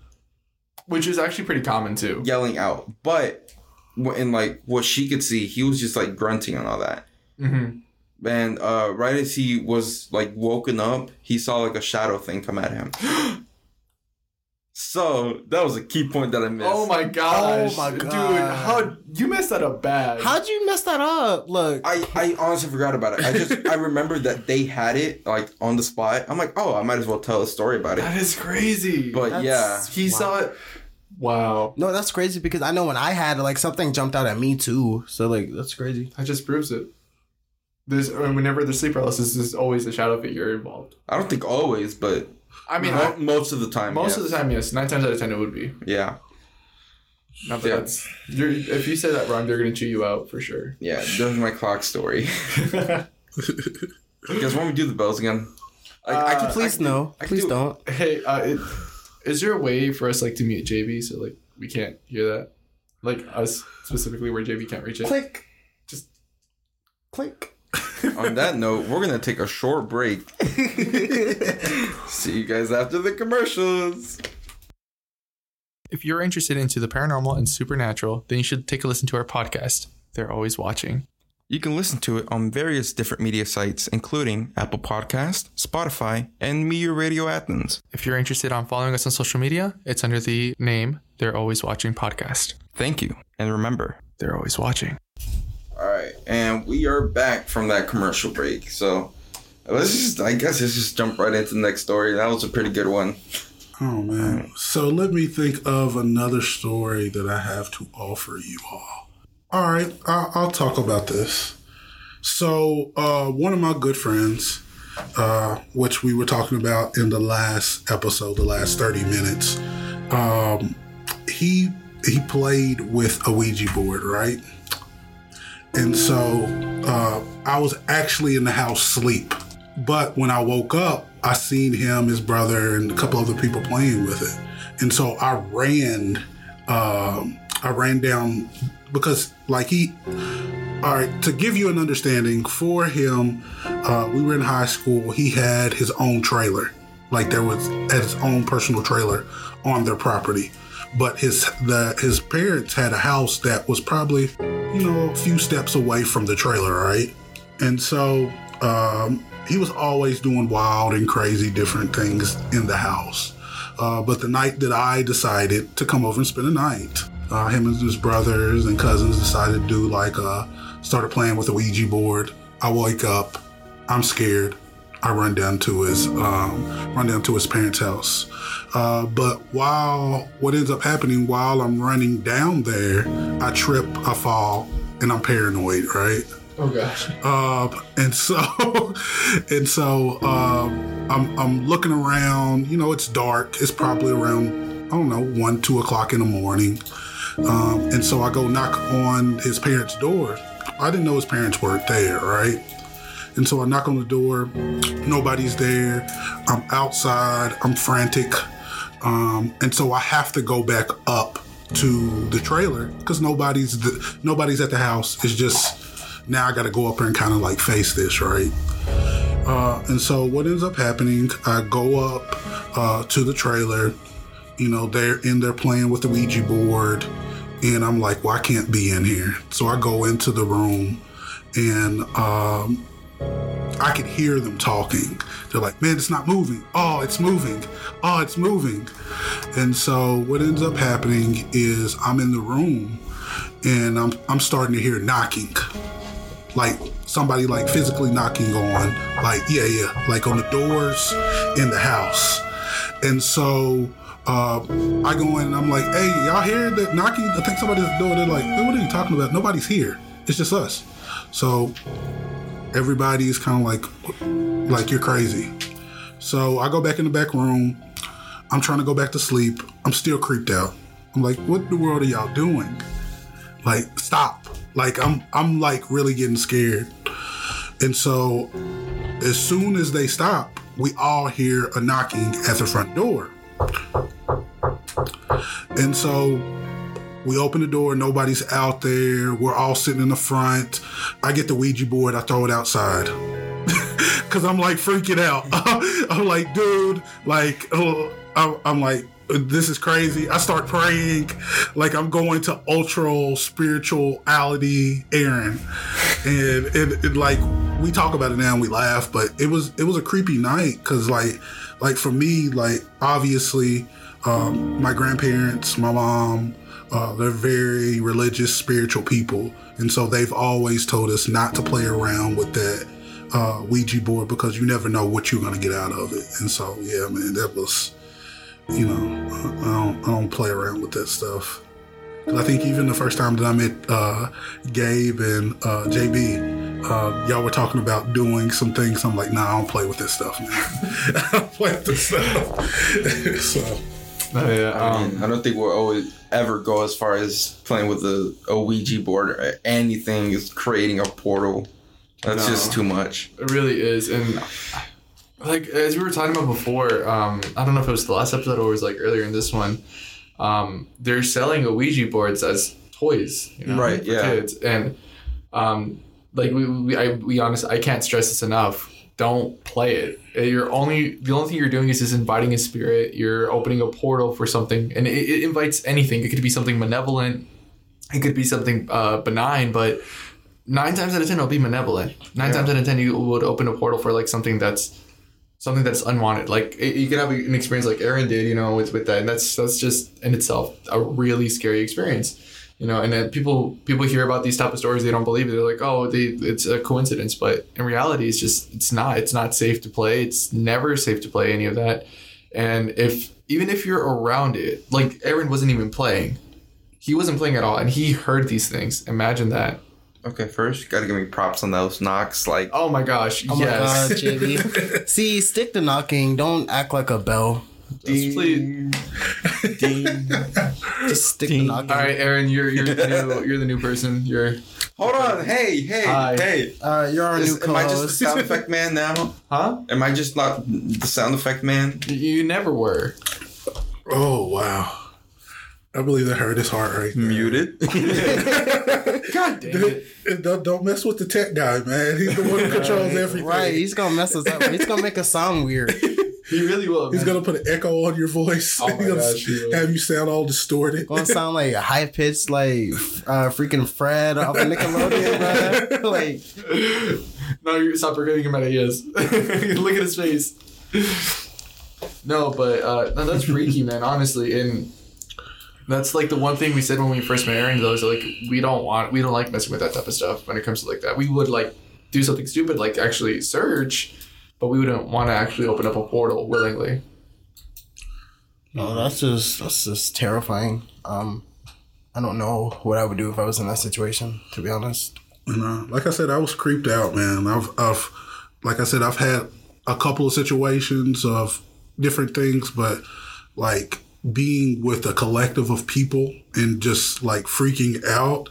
which is actually pretty common too. yelling out. But in like what she could see, he was just like grunting and all that. Mm-hmm. And uh, right as he was like woken up, he saw like a shadow thing come at him. so that was a key point that I missed. Oh my gosh. Oh my god, Dude, how you messed that up bad. How'd you mess that up? Look, I, I honestly forgot about it. I just I remember that they had it like on the spot. I'm like, oh, I might as well tell a story about it. that is crazy. But That's- yeah, he saw it. Wow. no, that's crazy because I know when I had like something jumped out at me too. So like that's crazy. That just proves it. There's whenever there's sleep paralysis, there's always a shadow figure involved. I don't think always, but I mean, mo- I- most of the time. most yes. of the time, yes. Nine times out of ten, it would be. Yeah, Not that Yeah. that's. You're, if you say that wrong, they're gonna chew you out for sure. yeah. That's my clock story. You guys want me do the bells again? I, I Uh, can Please I can no. I can Please do- don't. hey, uh, it, is there a way for us like to mute JB so like we can't hear that? Like us specifically, where JB can't reach it. Click. Just Click. On that note, we're gonna take a short break. See you guys after the commercials. If you're interested into the paranormal and supernatural, then you should take a listen to our podcast. They're always watching. You can listen to it on various different media sites, including Apple Podcast, Spotify, and Meteor Radio Athens. If you're interested on following us on social media, it's under the name They're Always Watching Podcast. Thank you, and remember. They're always watching. All right, and we are back from that commercial break. So let's just, I guess, let's just jump right into the next story. That was a pretty good one. Oh man. So let me think of another story that I have to offer you all. All right, I'll, I'll talk about this. So uh, one of my good friends, uh, which we were talking about in the last episode, the last thirty minutes, um, he he played with a Ouija board, right? And so uh, I was actually in the house sleep. But when I woke up, I seen him, his brother, and a couple other people playing with it. And so I ran, um, I ran down because, like, he, all right, to give you an understanding, for him, uh, we were in high school. He had his own trailer, like there was at his own personal trailer on their property. But his the his parents had a house that was probably, you know, a few steps away from the trailer, right? And so um, he was always doing wild and crazy different things in the house. Uh, but the night that I decided to come over and spend the night, uh, him and his brothers and cousins decided to do like uh, started playing with a Ouija board. I wake up, I'm scared. I run down to his um, run down to his parents' house. Uh, but while what ends up happening while I'm running down there, I trip, I fall, and I'm paranoid, right? Oh gosh. Um, and so, and so, um, I'm, I'm looking around, you know, it's dark. It's probably around, I don't know, one, two o'clock in the morning. Um, and so I go knock on his parents' door. I didn't know his parents weren't there, right? And so I knock on the door. Nobody's there. I'm outside. I'm frantic. Um, and so I have to go back up to the trailer because nobody's the, nobody's at the house. It's just now I got to go up there and kind of like face this, right? Uh, and so what ends up happening? I go up uh, to the trailer. You know, they're in there playing with the Ouija board, and I'm like, well, I can't be in here. So I go into the room, and um, I could hear them talking. They're like, man, it's not moving. Oh, it's moving. Oh, it's moving. And so what ends up happening is I'm in the room and I'm, I'm starting to hear knocking. Like somebody like physically knocking on, like, yeah, yeah, like on the doors in the house. And so uh, I go in and I'm like, hey, y'all hear that knocking? I think somebody's at the door. They're like, what are you talking about? Nobody's here. It's just us. So everybody's kind of like like you're crazy. So i go back in the back room. I'm trying to go back to sleep. I'm still creeped out. I'm like what in the world are y'all doing? Like stop. Like i'm i'm like really getting scared. And so as soon as they stop we all hear a knocking at the front door. And so we open the door, nobody's out there. We're all sitting in the front. I get the Ouija board, I throw it outside. Cause I'm like freaking out. I'm like, dude, like, oh, I'm like, this is crazy. I start praying like I'm going to ultra spirituality Aaron. And it, it like we talk about it now and we laugh, but it was it was a creepy night cuz like like for me like obviously um my grandparents, my mom, uh, they're very religious, spiritual people. And so they've always told us not to play around with that uh, Ouija board because you never know what you're going to get out of it. And so, yeah, man, that was, you know, I don't, I don't play around with that stuff. I think even the first time that I met uh, Gabe and uh, JB, uh, y'all were talking about doing some things. I'm like, nah, I don't play with this stuff, man. I don't play with this stuff. so, Oh, yeah. I, Um, I don't think we'll always ever go as far as playing with a, a Ouija board or anything is creating a portal. That's No. just too much. It really is, and like as we were talking about before, um, I don't know if it was the last episode or it was like earlier in this one. Um, they're selling Ouija boards as toys, you know, Right, for yeah. kids, and um, like we, we, I, we honestly, I can't stress this enough. Don't play it. Uh, You're only the only thing you're doing is just inviting a spirit. You're opening a portal for something, and it, it invites anything. It could be something malevolent. It could be something uh, benign, but nine times out of ten it'll be malevolent. Nine times out of ten you would open a portal for like something that's something that's unwanted. Like it, you could have an experience like Aaron did, you know, with with that, and that's that's just in itself a really scary experience. You know, and then people people hear about these type of stories, they don't believe it. They're like, oh, they, it's a coincidence, but in reality, it's just it's not. It's not safe to play. It's never safe to play any of that. And if even if you're around it, like Aaron wasn't even playing, he wasn't playing at all, and he heard these things. Imagine that. Okay, first you gotta give me props on those knocks. Like, Oh my gosh! Oh yes. my god, JB. See, stick to knocking. Don't act like a bell. Just please. Just stick to knocking. All right, Aaron, you're you're the new you're the new person. You're hold on, hey, hey, Hi. hey. All right, you're our Is- new am I just the sound effect man now? huh? Am I just not the sound effect man? You never were. oh, wow. I believe that hurt his heart right there. Muted. God dang it! Don't, don't mess with the tech guy, man. He's the one who controls everything. Right, he's gonna mess us up. He's gonna make us sound weird. He really will. He's man. gonna put an echo on your voice. Oh my He's gonna gosh, he have you sound all distorted. Gonna sound like high pitched, like uh, freaking Fred off of Nickelodeon, bro. Like, No, you stop giving him ideas. Look at his face. No, but uh, no, that's freaky, man. Honestly, and that's like the one thing we said when we first met Aaron. Though is like we don't want, we don't like messing with that type of stuff when it comes to like that. We would like do something stupid, like actually search, but we wouldn't want to actually open up a portal willingly. no, that's just that's just terrifying. Um, I don't know what I would do if I was in that situation. To be honest. And uh, like I said, I was creeped out, man. I've, I've, like I said, I've had a couple of situations of different things, but like being with a collective of people and just like freaking out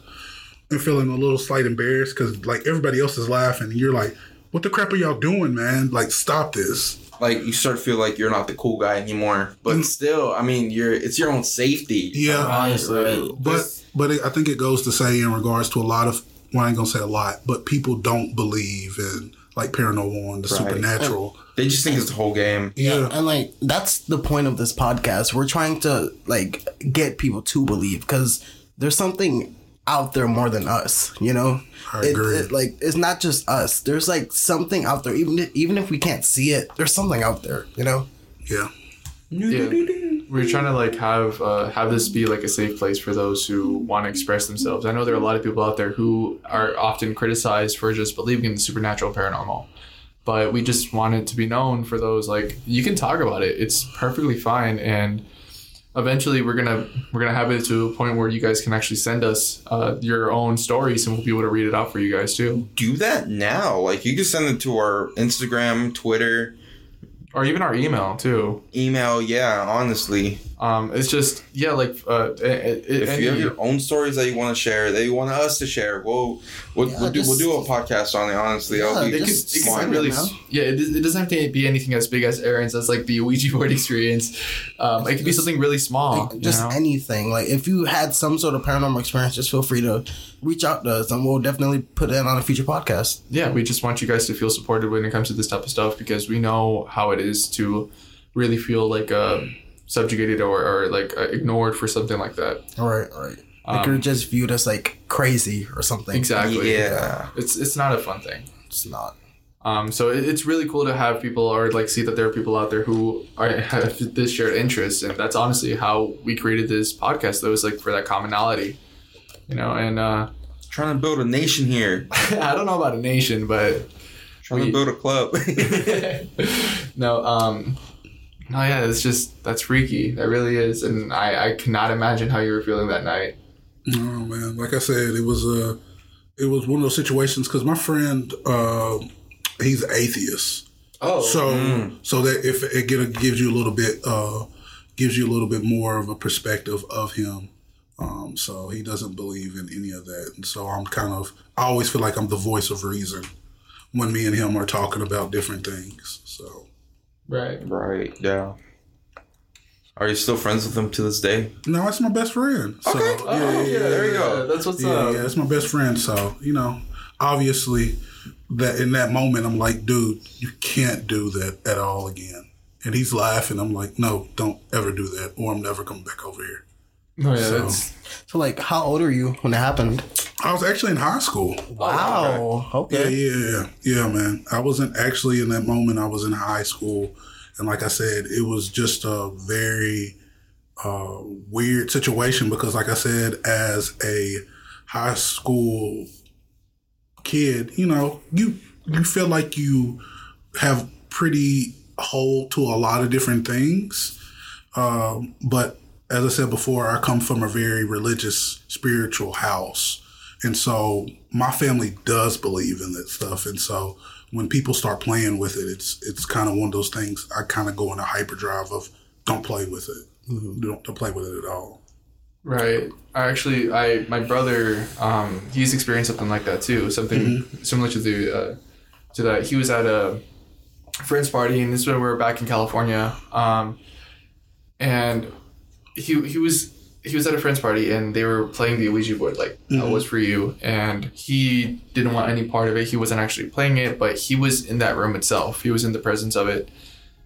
and feeling a little slight embarrassed because like everybody else is laughing and you're like, what the crap are y'all doing, man? Like, stop this. like you start to feel like you're not the cool guy anymore. But still, I mean, you're it's your own safety. Yeah. Honestly, But but it, I think it goes to say in regards to a lot of well, I ain't gonna say a lot, but people don't believe in like paranormal and the Right. supernatural. They just think it's the whole game. Yeah. And like that's the point of this podcast. We're trying to like get people to believe because there's something out there more than us. You know, I It- agree. it, like it's not just us. There's like something out there. Even if, even if we can't see it, there's something out there. You know. Yeah. yeah. We're trying to like have uh, have this be like a safe place for those who want to express themselves. I know there are a lot of people out there who are often criticized for just believing in the supernatural paranormal. But we just want it to be known for those like you can talk about it. It's perfectly fine and eventually we're gonna we're gonna have it to a point where you guys can actually send us uh, your own stories and we'll be able to read it out for you guys too. Do that now. Like you can send it to our Instagram, Twitter, Or even our email too. email. Yeah, honestly, Um, it's just yeah, like uh, it, it, if you have your own stories that you want to share, that you want us to share, we'll we'll, Yeah, we'll do we'll do a podcast on it. Honestly, Yeah, I'll be it could, Just it could be really now. yeah it, it doesn't have to be anything as big as Aaron's that's like the Ouija board experience um, it could be something really small Like, just you know? anything. Like if you had some sort of paranormal experience, just feel free to reach out to us, and we'll definitely put it on a future podcast. yeah we just want you guys to feel supported when it comes to this type of stuff because we know how it is to really feel like uh subjugated or, or like uh, ignored for something like that. Right, right. Like you're just viewed as like crazy or something. Exactly. Yeah. It's it's not a fun thing. It's not. Um, so it, it's really cool to have people or like see that there are people out there who are, have this shared interest, and that's honestly how we created this podcast. That was like for that commonality, you know. And uh, Trying to build a nation here. I don't know about a nation, but Trying We- to build a club. no, um, no, yeah, it's just that's freaky. That really is, and I I cannot imagine how you were feeling that night. Oh man, like I said, it was a, it was one of those situations because my friend, uh, he's atheist. Oh, So so that if it gives you a little bit uh gives you a little bit more of a perspective of him. Um, so he doesn't believe in any of that, and so I'm kind of I always feel like I'm the voice of reason when me and him are talking about different things. So right. right. Yeah. Are you still friends with him to this day? no, it's my best friend. So, Okay. yeah, Oh, yeah, yeah, there you go. That's what's yeah, up. yeah, it's my best friend. So you know, obviously, that in that moment, I'm like, dude, you can't do that at all again. And he's laughing. I'm like, no, don't ever do that, or I'm never coming back over here. Oh yeah, So- that's So like, how old are you when it happened? I was actually in high school. Wow. Yeah, Okay. yeah, yeah, yeah, man. I wasn't actually in that moment. I was in high school, and like I said, it was just a very uh, weird situation because, like I said, as a high school kid, you know, you you feel like you have pretty hold to a lot of different things, um, but as I said before, I come from a very religious, spiritual house. And so my family does believe in that stuff. And so when people start playing with it, it's it's kind of one of those things. I kind of go in a hyperdrive of don't play with it. Don't, don't play with it at all. Right. I actually, I my brother, um, he's experienced something like that too. Something similar to the uh, to that. He was at a friend's party, and this is when we were back in California. Um, and he he was he was at a friend's party, and they were playing the Ouija board, like that was for you. And he didn't want any part of it. He wasn't actually playing it, but he was in that room itself. He was in the presence of it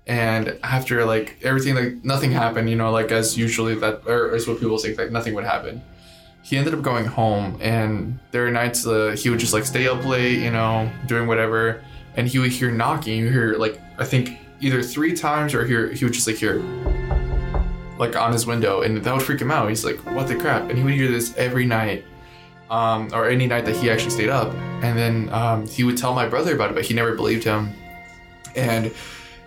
and after like everything like nothing happened you know like as usually that or as what people think like nothing would happen he ended up going home and there are nights uh, he would just like stay up late you know doing whatever and he would hear knocking you hear like i think either three times or hear he would just like hear like on his window and that would freak him out. He's like what the crap? And he would hear this every night um, or any night that he actually stayed up. And then um, he would tell my brother about it but he never believed him. And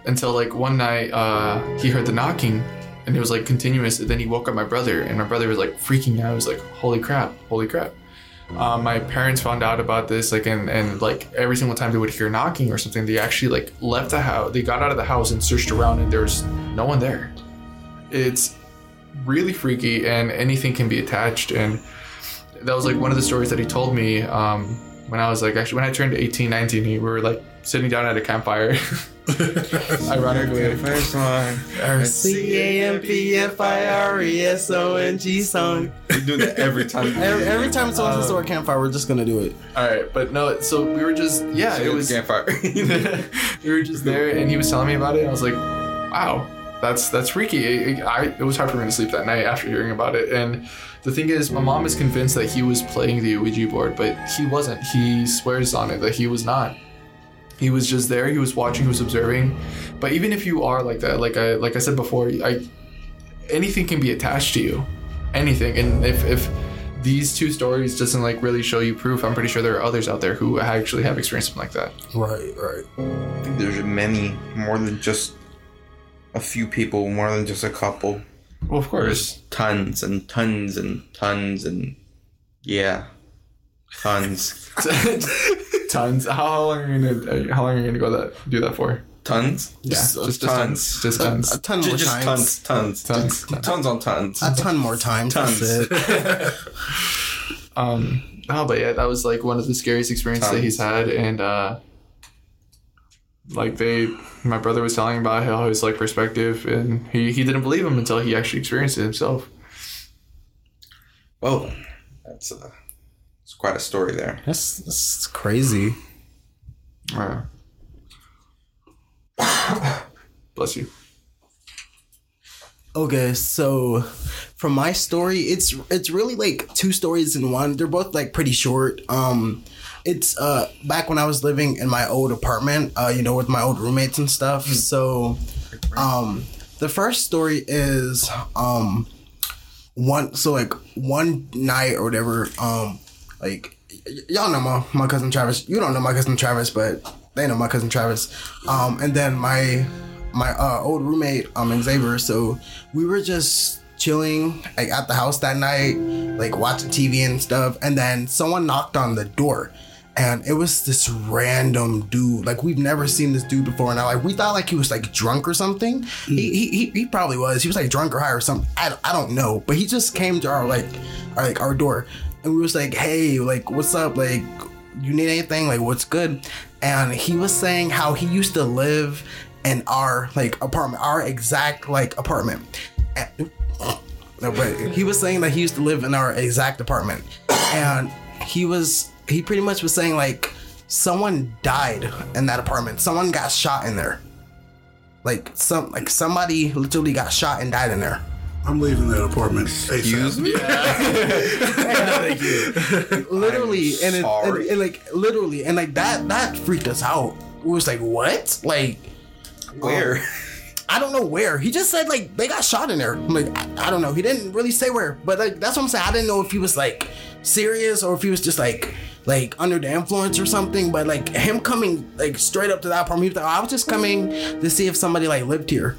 until like one night uh, he heard the knocking and it was like continuous. And then he woke up my brother and my brother was like freaking out. He was like holy crap holy crap. Um, my parents found out about this like and, and like every single time they would hear knocking or something they actually like left the house they got out of the house and searched around and there's no one there it's really freaky and anything can be attached and that was like one of the stories that he told me um, when i was like actually when i turned 18 19 we were like sitting down at a campfire ironically First one. C A M P F I R E S O N G song. We do that every time. Every, every time someone says the word campfire, we're just gonna do it. all right but no so we were just yeah it was campfire. we were just there and he was telling me about it and i was like wow that's that's freaky. It, it- I, it was hard for me to sleep that night after hearing about it. And the thing is my mom is convinced that he was playing the ouija board but he wasn't. He swears on it that he was not. He was just there he was watching he was observing. But even if you are like that like i like i said before i anything can be attached to you. Anything. And if if these two stories doesn't like really show you proof i'm pretty sure there are others out there who actually have experienced something like that. Right, right. I think there's many, more than just a few people, more than just a couple. well of course Tons and tons and tons and yeah, tons, tons how long are you gonna how long are you gonna go that do that for tons. yeah just, just, just tons. tons just tons A ton more Just, times. tons, tons, Tons. tons, tons on tons. A ton more times. Tons. That's it. um oh but yeah that was like one of the scariest experiences that he's had and uh like they my brother was telling about how his like perspective and he he didn't believe him until he actually experienced it himself Whoa, that's a, it's quite a story there. That's, that's crazy. Uh, bless you Okay, so from my story, it's it's really like two stories in one. They're both like pretty short. Um, it's uh back when I was living in my old apartment, uh, you know, with my old roommates and stuff. So, um, the first story is um one so like one night or whatever um like y- y'all know my, my cousin travis. You don't know my cousin travis but they know my cousin travis. Um and then my my uh old roommate um xavier. So we were just chilling like at the house that night like watching tv and stuff. And then someone knocked on the door and it was this random dude. Like we've never seen this dude before and I like we thought like he was like drunk or something. Mm. He, he, he he probably was. He was like drunk or high or something. I, I don't know. But he just came to our like our, like our door. And we was like hey like what's up? Like you need anything? Like what's good? And he was saying how he used to live in our like apartment our exact like apartment. And- no, but he was saying that he used to live in our exact apartment, and he was he pretty much was saying like someone died in that apartment. Someone got shot in there. Like some like somebody literally got shot and died in there. I'm leaving that apartment Excuse ASAP. me. Literally, and, it, and, sorry. and like literally, and like that that freaked us out. We was like, what? Like um, Where? I don't know where. He just said like they got shot in there. I'm like I, I don't know. He didn't really say where, but like that's what I'm saying. I didn't know if he was like serious or if he was just like like under the influence or something. But like him coming like straight up to that apartment, he was like, "Oh, I was just coming to see if somebody like lived here.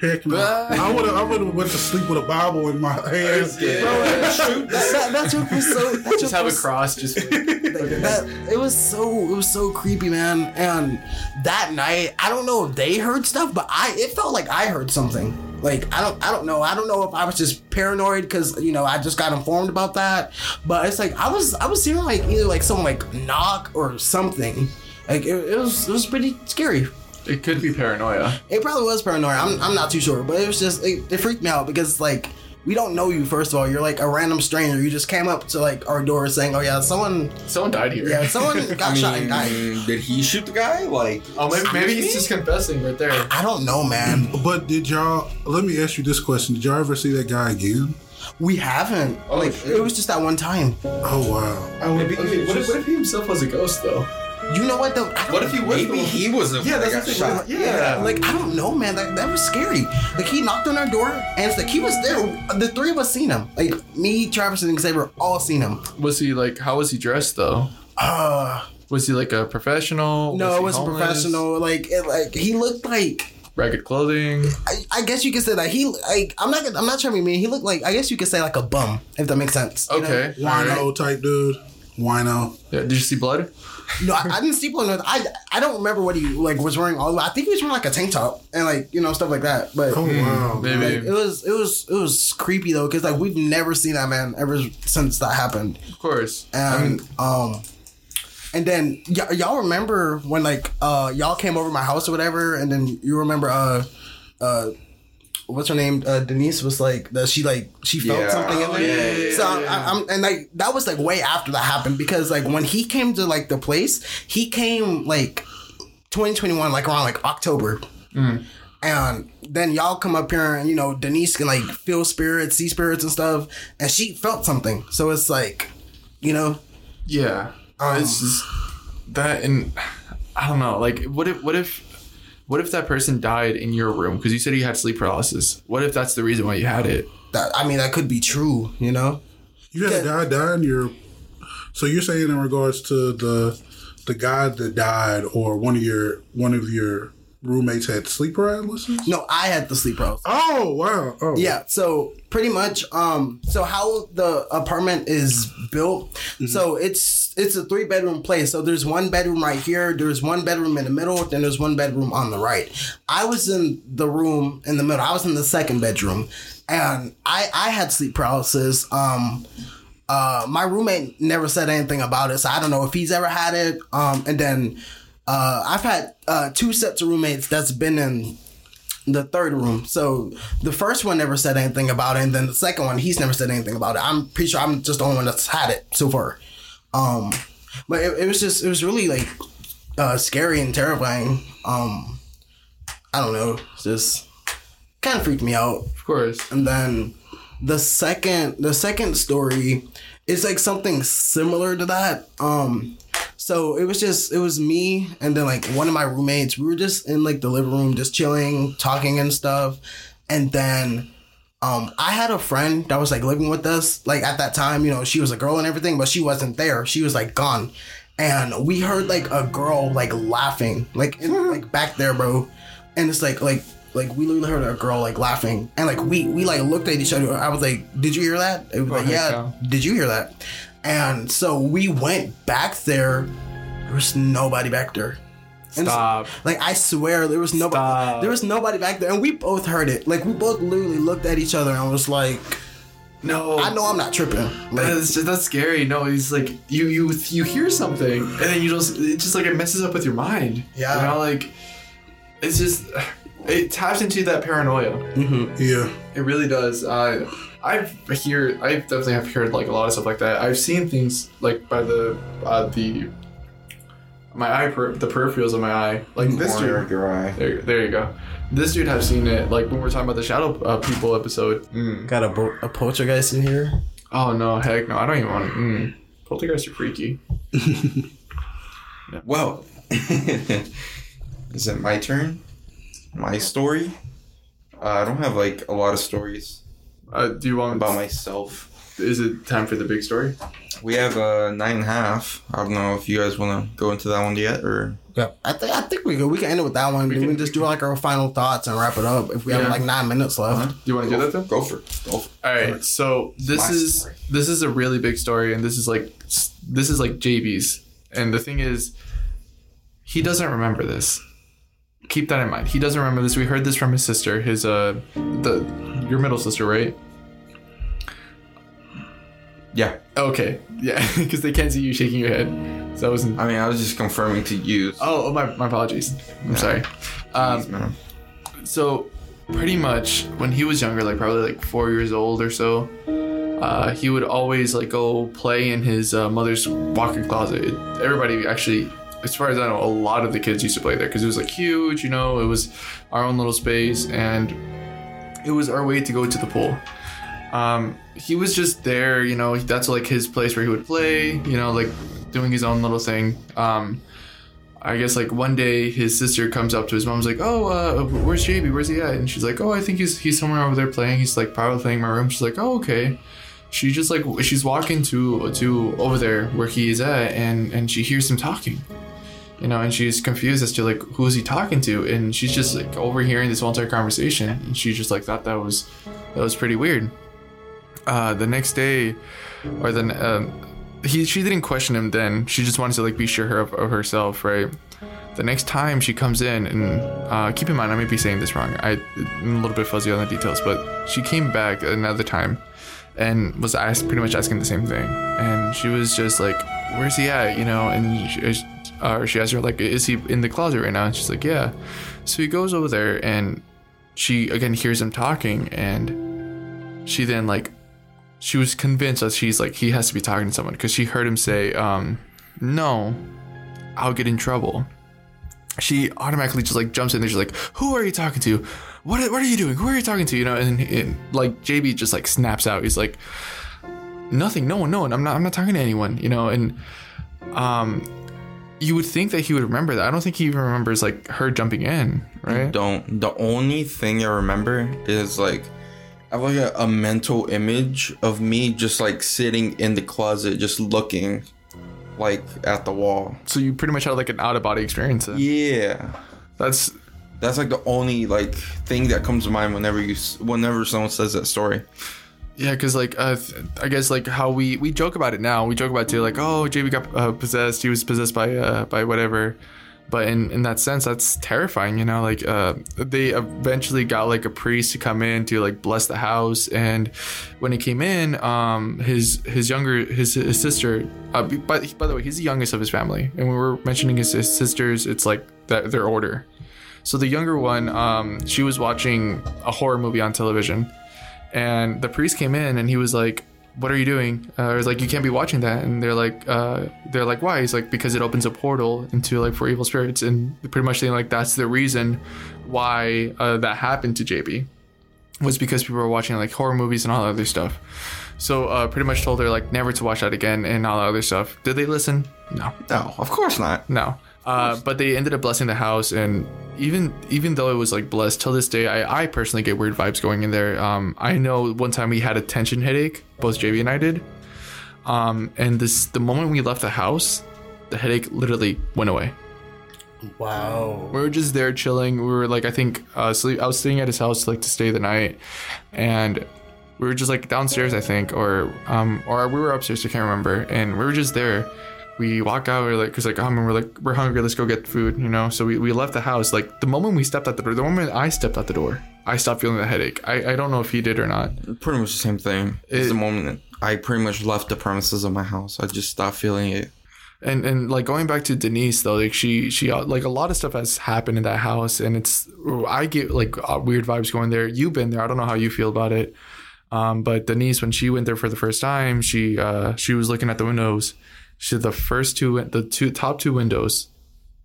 Heck no. I would have I would have went to sleep with a Bible in my hands. That, that joke was so. That Just joke have a cross. Just like, that it was so it was so creepy man and that night i don't know if they heard stuff but i it felt like i heard something like i don't i don't know i don't know if i was just paranoid because you know i just got informed about that but it's like i was i was hearing like either like someone like knock or something like it, it was it was pretty scary it could be paranoia. it probably was paranoia. i'm, I'm not too sure but it was just it, it freaked me out because like we don't know you first of all you're like a random stranger you just came up to like our door saying oh yeah someone Someone died here. yeah someone got I shot and died did he shoot the guy? Like, Oh, maybe, maybe he's just confessing right there. I don't know, man. But did y'all? Let me ask you this question: Did y'all ever see that guy again? We haven't. Oh, like shit. it was just that one time. Oh wow! Maybe, okay, what, if, what if he himself was a ghost though? You know what though? What if he was maybe the one- he was the Yeah, one that got that's shot. Yeah. Like I don't know, man. That, that was scary. Like he knocked on our door, and it's like he was there. The three of us seen him. Like me, Travis, and Xavier all seen him. Was he like? How was he dressed though? Uh Was he like a professional? no, Was it he wasn't homeless? professional. Like it, like he looked like. Ragged clothing. I, I guess you could say that he like I'm not I'm not trying to be mean. He looked like I guess you could say like a bum if that makes sense. you know? Okay. Wino type dude. Wino. Yeah, did you see blood? No, I, I didn't see blood. on- I I don't remember what he like was wearing. All I think he was wearing like a tank top and like you know stuff like that. But Oh wow! Maybe. Like, it was it was it was creepy though because like we've never seen that man ever since that happened Of course. I and mean, um and then y- y'all remember when like uh y'all came over my house or whatever and then you remember uh uh what's her name uh Denise was like that she like she felt Yeah. something in Oh, there yeah, yeah, so I, I'm and like that was like way after that happened because like when he came to like the place he came like 2021 like around like October and then y'all come up here and you know Denise can like feel spirits, see spirits and stuff, and she felt something. So it's like, you know, yeah. Um, it's just that, and I don't know. Like, what if, what if, what if that person died in your room because you said you had sleep paralysis? What if that's the reason why you had it? that I mean that could be true. You know, You had a guy die in your. So you're saying in regards to the the guy that died, or one of your one of your roommates had sleep paralysis? no, I had the sleep paralysis. Oh wow! Oh Yeah, so pretty much, um, so how the apartment is built, so it's it's a three bedroom place. So there's one bedroom right here, there's one bedroom in the middle, then there's one bedroom on the right. I was in the room in the middle. I was in the second bedroom, and I I had sleep paralysis. Um, uh, my roommate never said anything about it, so I don't know if he's ever had it. Um, and then uh, I've had uh, two sets of roommates that's been in the third room. So the first one never said anything about it, and then the second one, he's never said anything about it. I'm pretty sure I'm just the only one that's had it so far. Um, but it, it was just it was really like uh, scary and terrifying. Um, I don't know, just kind of freaked me out. Of course. And then the second the second story is like something similar to that. Um so it was just it was me and then like one of my roommates. We were just in like the living room just chilling, talking and stuff. And then um I had a friend that was like living with us. Like at that time, you know, she was a girl and everything, but she wasn't there. She was like gone. And we heard like a girl like laughing, like in, like back there, bro. And it's like like like we literally heard a girl like laughing, and like we we like looked at each other. I was like, "Did you hear that?" It was like, "Yeah." no. Did you hear that? And so we went back there. There was nobody back there. And so- Stop. like I swear, there was nobody. Stop. There was nobody back there, and we both heard it. Like we both literally looked at each other and was like, No. "I know I'm not tripping." Like, That's just, that's scary. No, he's like you you you hear something and then you just it just like it messes up with your mind. Yeah. You know, like it's just it taps into that paranoia. Yeah. It really does. Uh, I've hear I definitely have heard like a lot of stuff like that. I've seen things like by the uh, the my eye per- the peripherals of my eye like this Corner dude. your eye. There, there you go. This dude have seen it like when we are talking about the shadow uh, people episode. Mm. got a, bo- a poltergeist in here. Oh no, heck no! I don't even want to. Mm. Poltergeists are freaky. Well, is it my turn? My story? Uh, I don't have like a lot of stories Uh, do you want about myself. Is it time for the big story? We have a nine and a half. I don't know if you guys want to go into that one yet, or Yeah, I think I think we can We can end it with that one. We can- can just do like our final thoughts and wrap it up. If we have like nine minutes left. Do you want to do that then? go for it. Go for it. All right. So this my is story. this is a really big story, and this is like this is like JB's. And the thing is, he doesn't remember this. Keep that in mind. He doesn't remember this. We heard this from his sister. His uh, the your middle sister, right? Yeah, Okay. Yeah, because they can't see you shaking your head. So that wasn't. I mean, I was just confirming to you. Oh, oh my, my apologies. I'm sorry. Um, so pretty much when he was younger like probably like four years old or so uh, he would always like go play in his uh, mother's walk-in closet everybody actually as far as i know a lot of the kids used to play there because it was like huge you know it was our own little space and it was our way to go to the pool um, he was just there you know that's like his place where he would play you know like doing his own little thing um, I guess like one day his sister comes up to his mom's like, "Oh, uh, where's JB? Where's he at?" And she's like, "Oh, I think he's he's somewhere over there playing. He's like probably playing in my room." She's like, "Oh, okay." She just like she's walking to to over there where he is at, and and she hears him talking, you know, and she's confused as to like who is he talking to, and she's just like overhearing this whole entire conversation, and she just like thought that was that was pretty weird. Uh, the next day, or the um, he she didn't question him then. She just wanted to like be sure of, of herself, right? The next time she comes in, and uh, keep in mind, I may be saying this wrong. I, I'm a little bit fuzzy on the details, but she came back another time and was asked pretty much asking the same thing. And she was just like, "Where's he at?" You know, and she, uh, she asks her like, "Is he in the closet right now?" And she's like, "Yeah." So he goes over there, and she again hears him talking, and she then like she was convinced that she's like he has to be talking to someone because she heard him say um no i'll get in trouble. She automatically just like jumps in there. She's like who are you talking to? What, what are you doing? Who are you talking to? You know and, and like jb just like snaps out. He's like nothing no one no one. I'm not i'm not talking to anyone you know and um you would think that he would remember that i don't think he even remembers like her jumping in right Don't. The only thing I remember is like I have like a, a mental image of me just like sitting in the closet, just looking like at the wall. so you pretty much had like an out of body experience then. Yeah. that's That's like the only like thing that comes to mind whenever you whenever someone says that story. Yeah, because like uh, I guess like how we we joke about it now. We joke about it too, like oh JB got uh, possessed. He was possessed by uh, by whatever. But in, in that sense, that's terrifying. You know, like uh, they eventually got like a priest to come in to like bless the house. And when he came in, um, his his younger his, his sister. Uh, by by the way, he's the youngest of his family. And when we were mentioning his, his sisters, it's like that their order. So the younger one, um, she was watching a horror movie on television and the priest came in and he was like what are you doing uh, I was like you can't be watching that and they're like uh, they're like why he's like because it opens a portal into like for evil spirits and pretty much saying like that's the reason why uh, that happened to jb was because people were watching like horror movies and all that other stuff. So uh, pretty much told her like never to watch that again and all that other stuff. Did they listen? No, No, of course not. no. Uh, but they ended up blessing the house, and even even though it was like blessed till this day, I, I personally get weird vibes going in there. Um, I know one time we had a tension headache, both JB and I did. Um, and this the moment we left the house, the headache literally went away. Wow. We were just there chilling. We were like, I think, uh, sleep. I was staying at his house like to stay the night, and we were just like downstairs, I think, or um, or we were upstairs. I can't remember. And we were just there. We walk out. We're like, cause like, um, we're like, we're hungry. Let's go get food, you know. So we, we left the house. Like the moment we stepped out the door, the moment I stepped out the door, I stopped feeling the headache. I, I don't know if he did or not. Pretty much the same thing. It's the moment I pretty much left the premises of my house. I just stopped feeling it. and and like going back to Denise though, like she she uh, like a lot of stuff has happened in that house, and it's I get like uh, weird vibes going there. You've been there. I don't know how you feel about it. Um, but Denise, when she went there for the first time, she uh she was looking at the windows. She said the first two the two top two windows,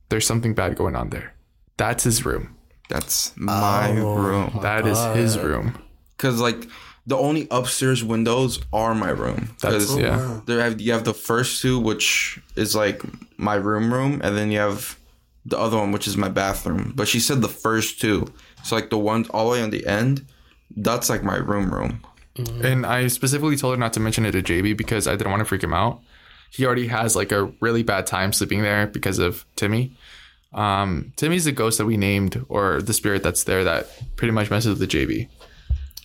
there's something bad going on there. That's his room. That's my Oh, room. That is his room. Cause like the only upstairs windows are my room. That's 'Cause yeah. There have you have the first two, which is like my room room, and then you have the other one, which is my bathroom. But she said the first two, so like the ones all the way on the end, that's like my room room. And I specifically told her not to mention it to JB because I didn't want to freak him out. He already has like a really bad time sleeping there because of Timmy. Um, Timmy's the ghost that we named, or the spirit that's there that pretty much messes with the JB.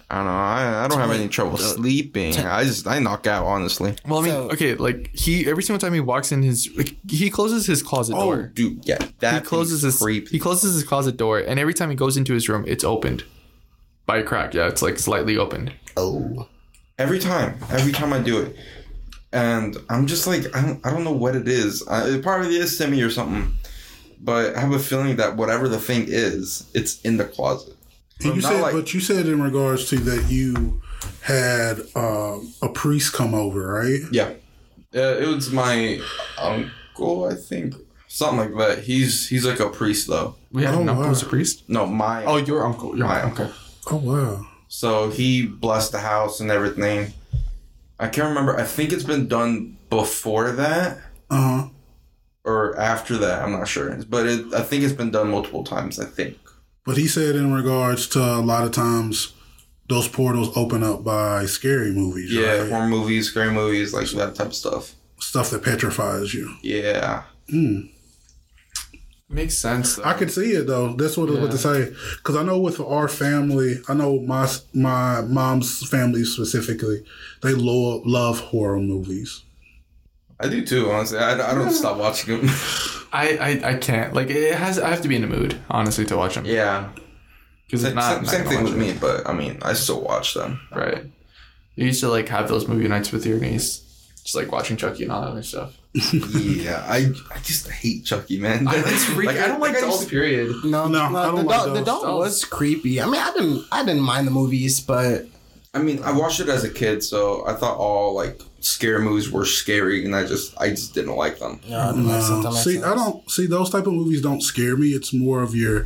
I don't know. I, I don't have any trouble sleeping. I just I knock out honestly. Well, I mean, So- okay, like he every single time he walks in his, like, he closes his closet door. Oh, door. dude, yeah, that He closes thing's his creepy. he closes his closet door, and every time he goes into his room, it's opened by a crack. Yeah, it's like slightly opened. Oh. every time every time i do it and i'm just like i don't, I don't know what it is uh, it probably is Timmy or something but i have a feeling that whatever the thing is it's in the closet And you said, like- but you said in regards to that you had um, a priest come over, right? yeah uh, it was my uncle i think something like that he's he's like a priest though We had Oh, an uncle wow. who's a priest. no my Oh, your uncle. Your My uncle. Oh wow. so he blessed the house and everything i can't remember i think it's been done before that Uh huh. or after that i'm not sure but it, i think it's been done multiple times i think But he said in regards to a lot of times those portals open up by scary movies, Yeah, right? horror movies, scary movies, like that type of stuff. Stuff that petrifies you. Yeah. Makes sense. Though. I could see it though. That's what I was about to say. Because I know with our family, I know my my mom's family specifically, they love love horror movies. I do too, honestly. I, I don't stop watching them. I, I I can't like it has. I have to be in the mood honestly to watch them. yeah. because it's if not, same, I'm not same thing with it. me, but I mean, I still watch them. Right. You used to like have those movie nights with your niece, just like watching Chucky and all that other stuff. yeah, I I just hate Chucky, man. It's freaky. I don't like I dolls. used- Period. No, No, no, I don't the, like doll, the doll Dolls. was creepy. I mean, I didn't, I didn't mind the movies, but I mean, I watched it as a kid, so I thought all like scary movies were scary, and I just I just didn't like them. yeah, No. See, I don't see those type of movies. Don't scare me. It's more of your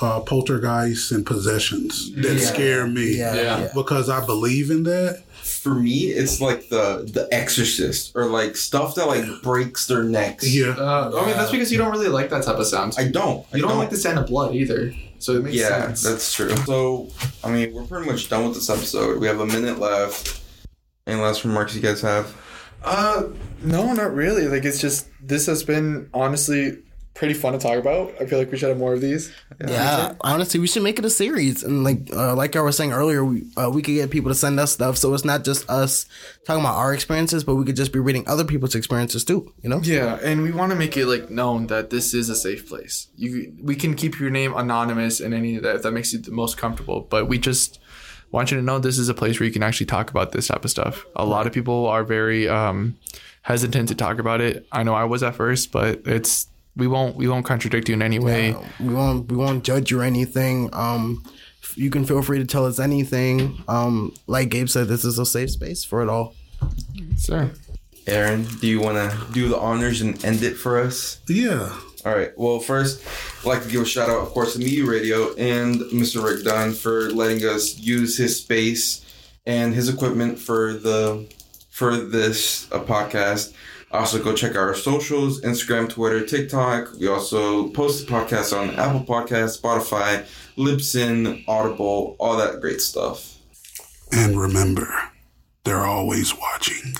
uh, poltergeists and possessions that Yeah. scare me. Yeah, Yeah. yeah. Because I believe in that. For me, it's like the the Exorcist or like stuff that like breaks their necks. Yeah. Uh, I mean, that's because you don't really like that type of sound. I don't. I you don't, like the sound of blood either, so it makes Yeah, sense. Yeah, that's true. So, I mean, we're pretty much done with this episode. We have a minute left. Any last remarks you guys have? Uh, no, not really. Like, it's just this has been honestly pretty fun to talk about. I feel like we should have more of these. Yeah, honestly, we should make it a series, and like uh, like I was saying earlier, we uh, we could get people to send us stuff, so it's not just us talking about our experiences, but we could just be reading other people's experiences too. You know? Yeah, and we want to make it like known that this is a safe place. You, we can keep your name anonymous and any of that if that makes you the most comfortable. But we just want you to know this is a place where you can actually talk about this type of stuff. A lot of people are very um, hesitant to talk about it. I know I was at first, but it's we won't we won't contradict you in any way. We won't we won't judge you or anything. Um, you can feel free to tell us anything. Um, like Gabe said, this is a safe space for it all. Sir. Aaron, do you want to do the honors and end it for us? Yeah. All right. Well, first, I'd like to give a shout out, of course, to Media Radio and Mr. Rick Dunn for letting us use his space and his equipment for the for this uh, podcast. Also, go check our socials: Instagram, Twitter, TikTok. We also post the podcast on Apple Podcasts, Spotify, Libsyn, Audible, all that great stuff. And remember, they're always watching.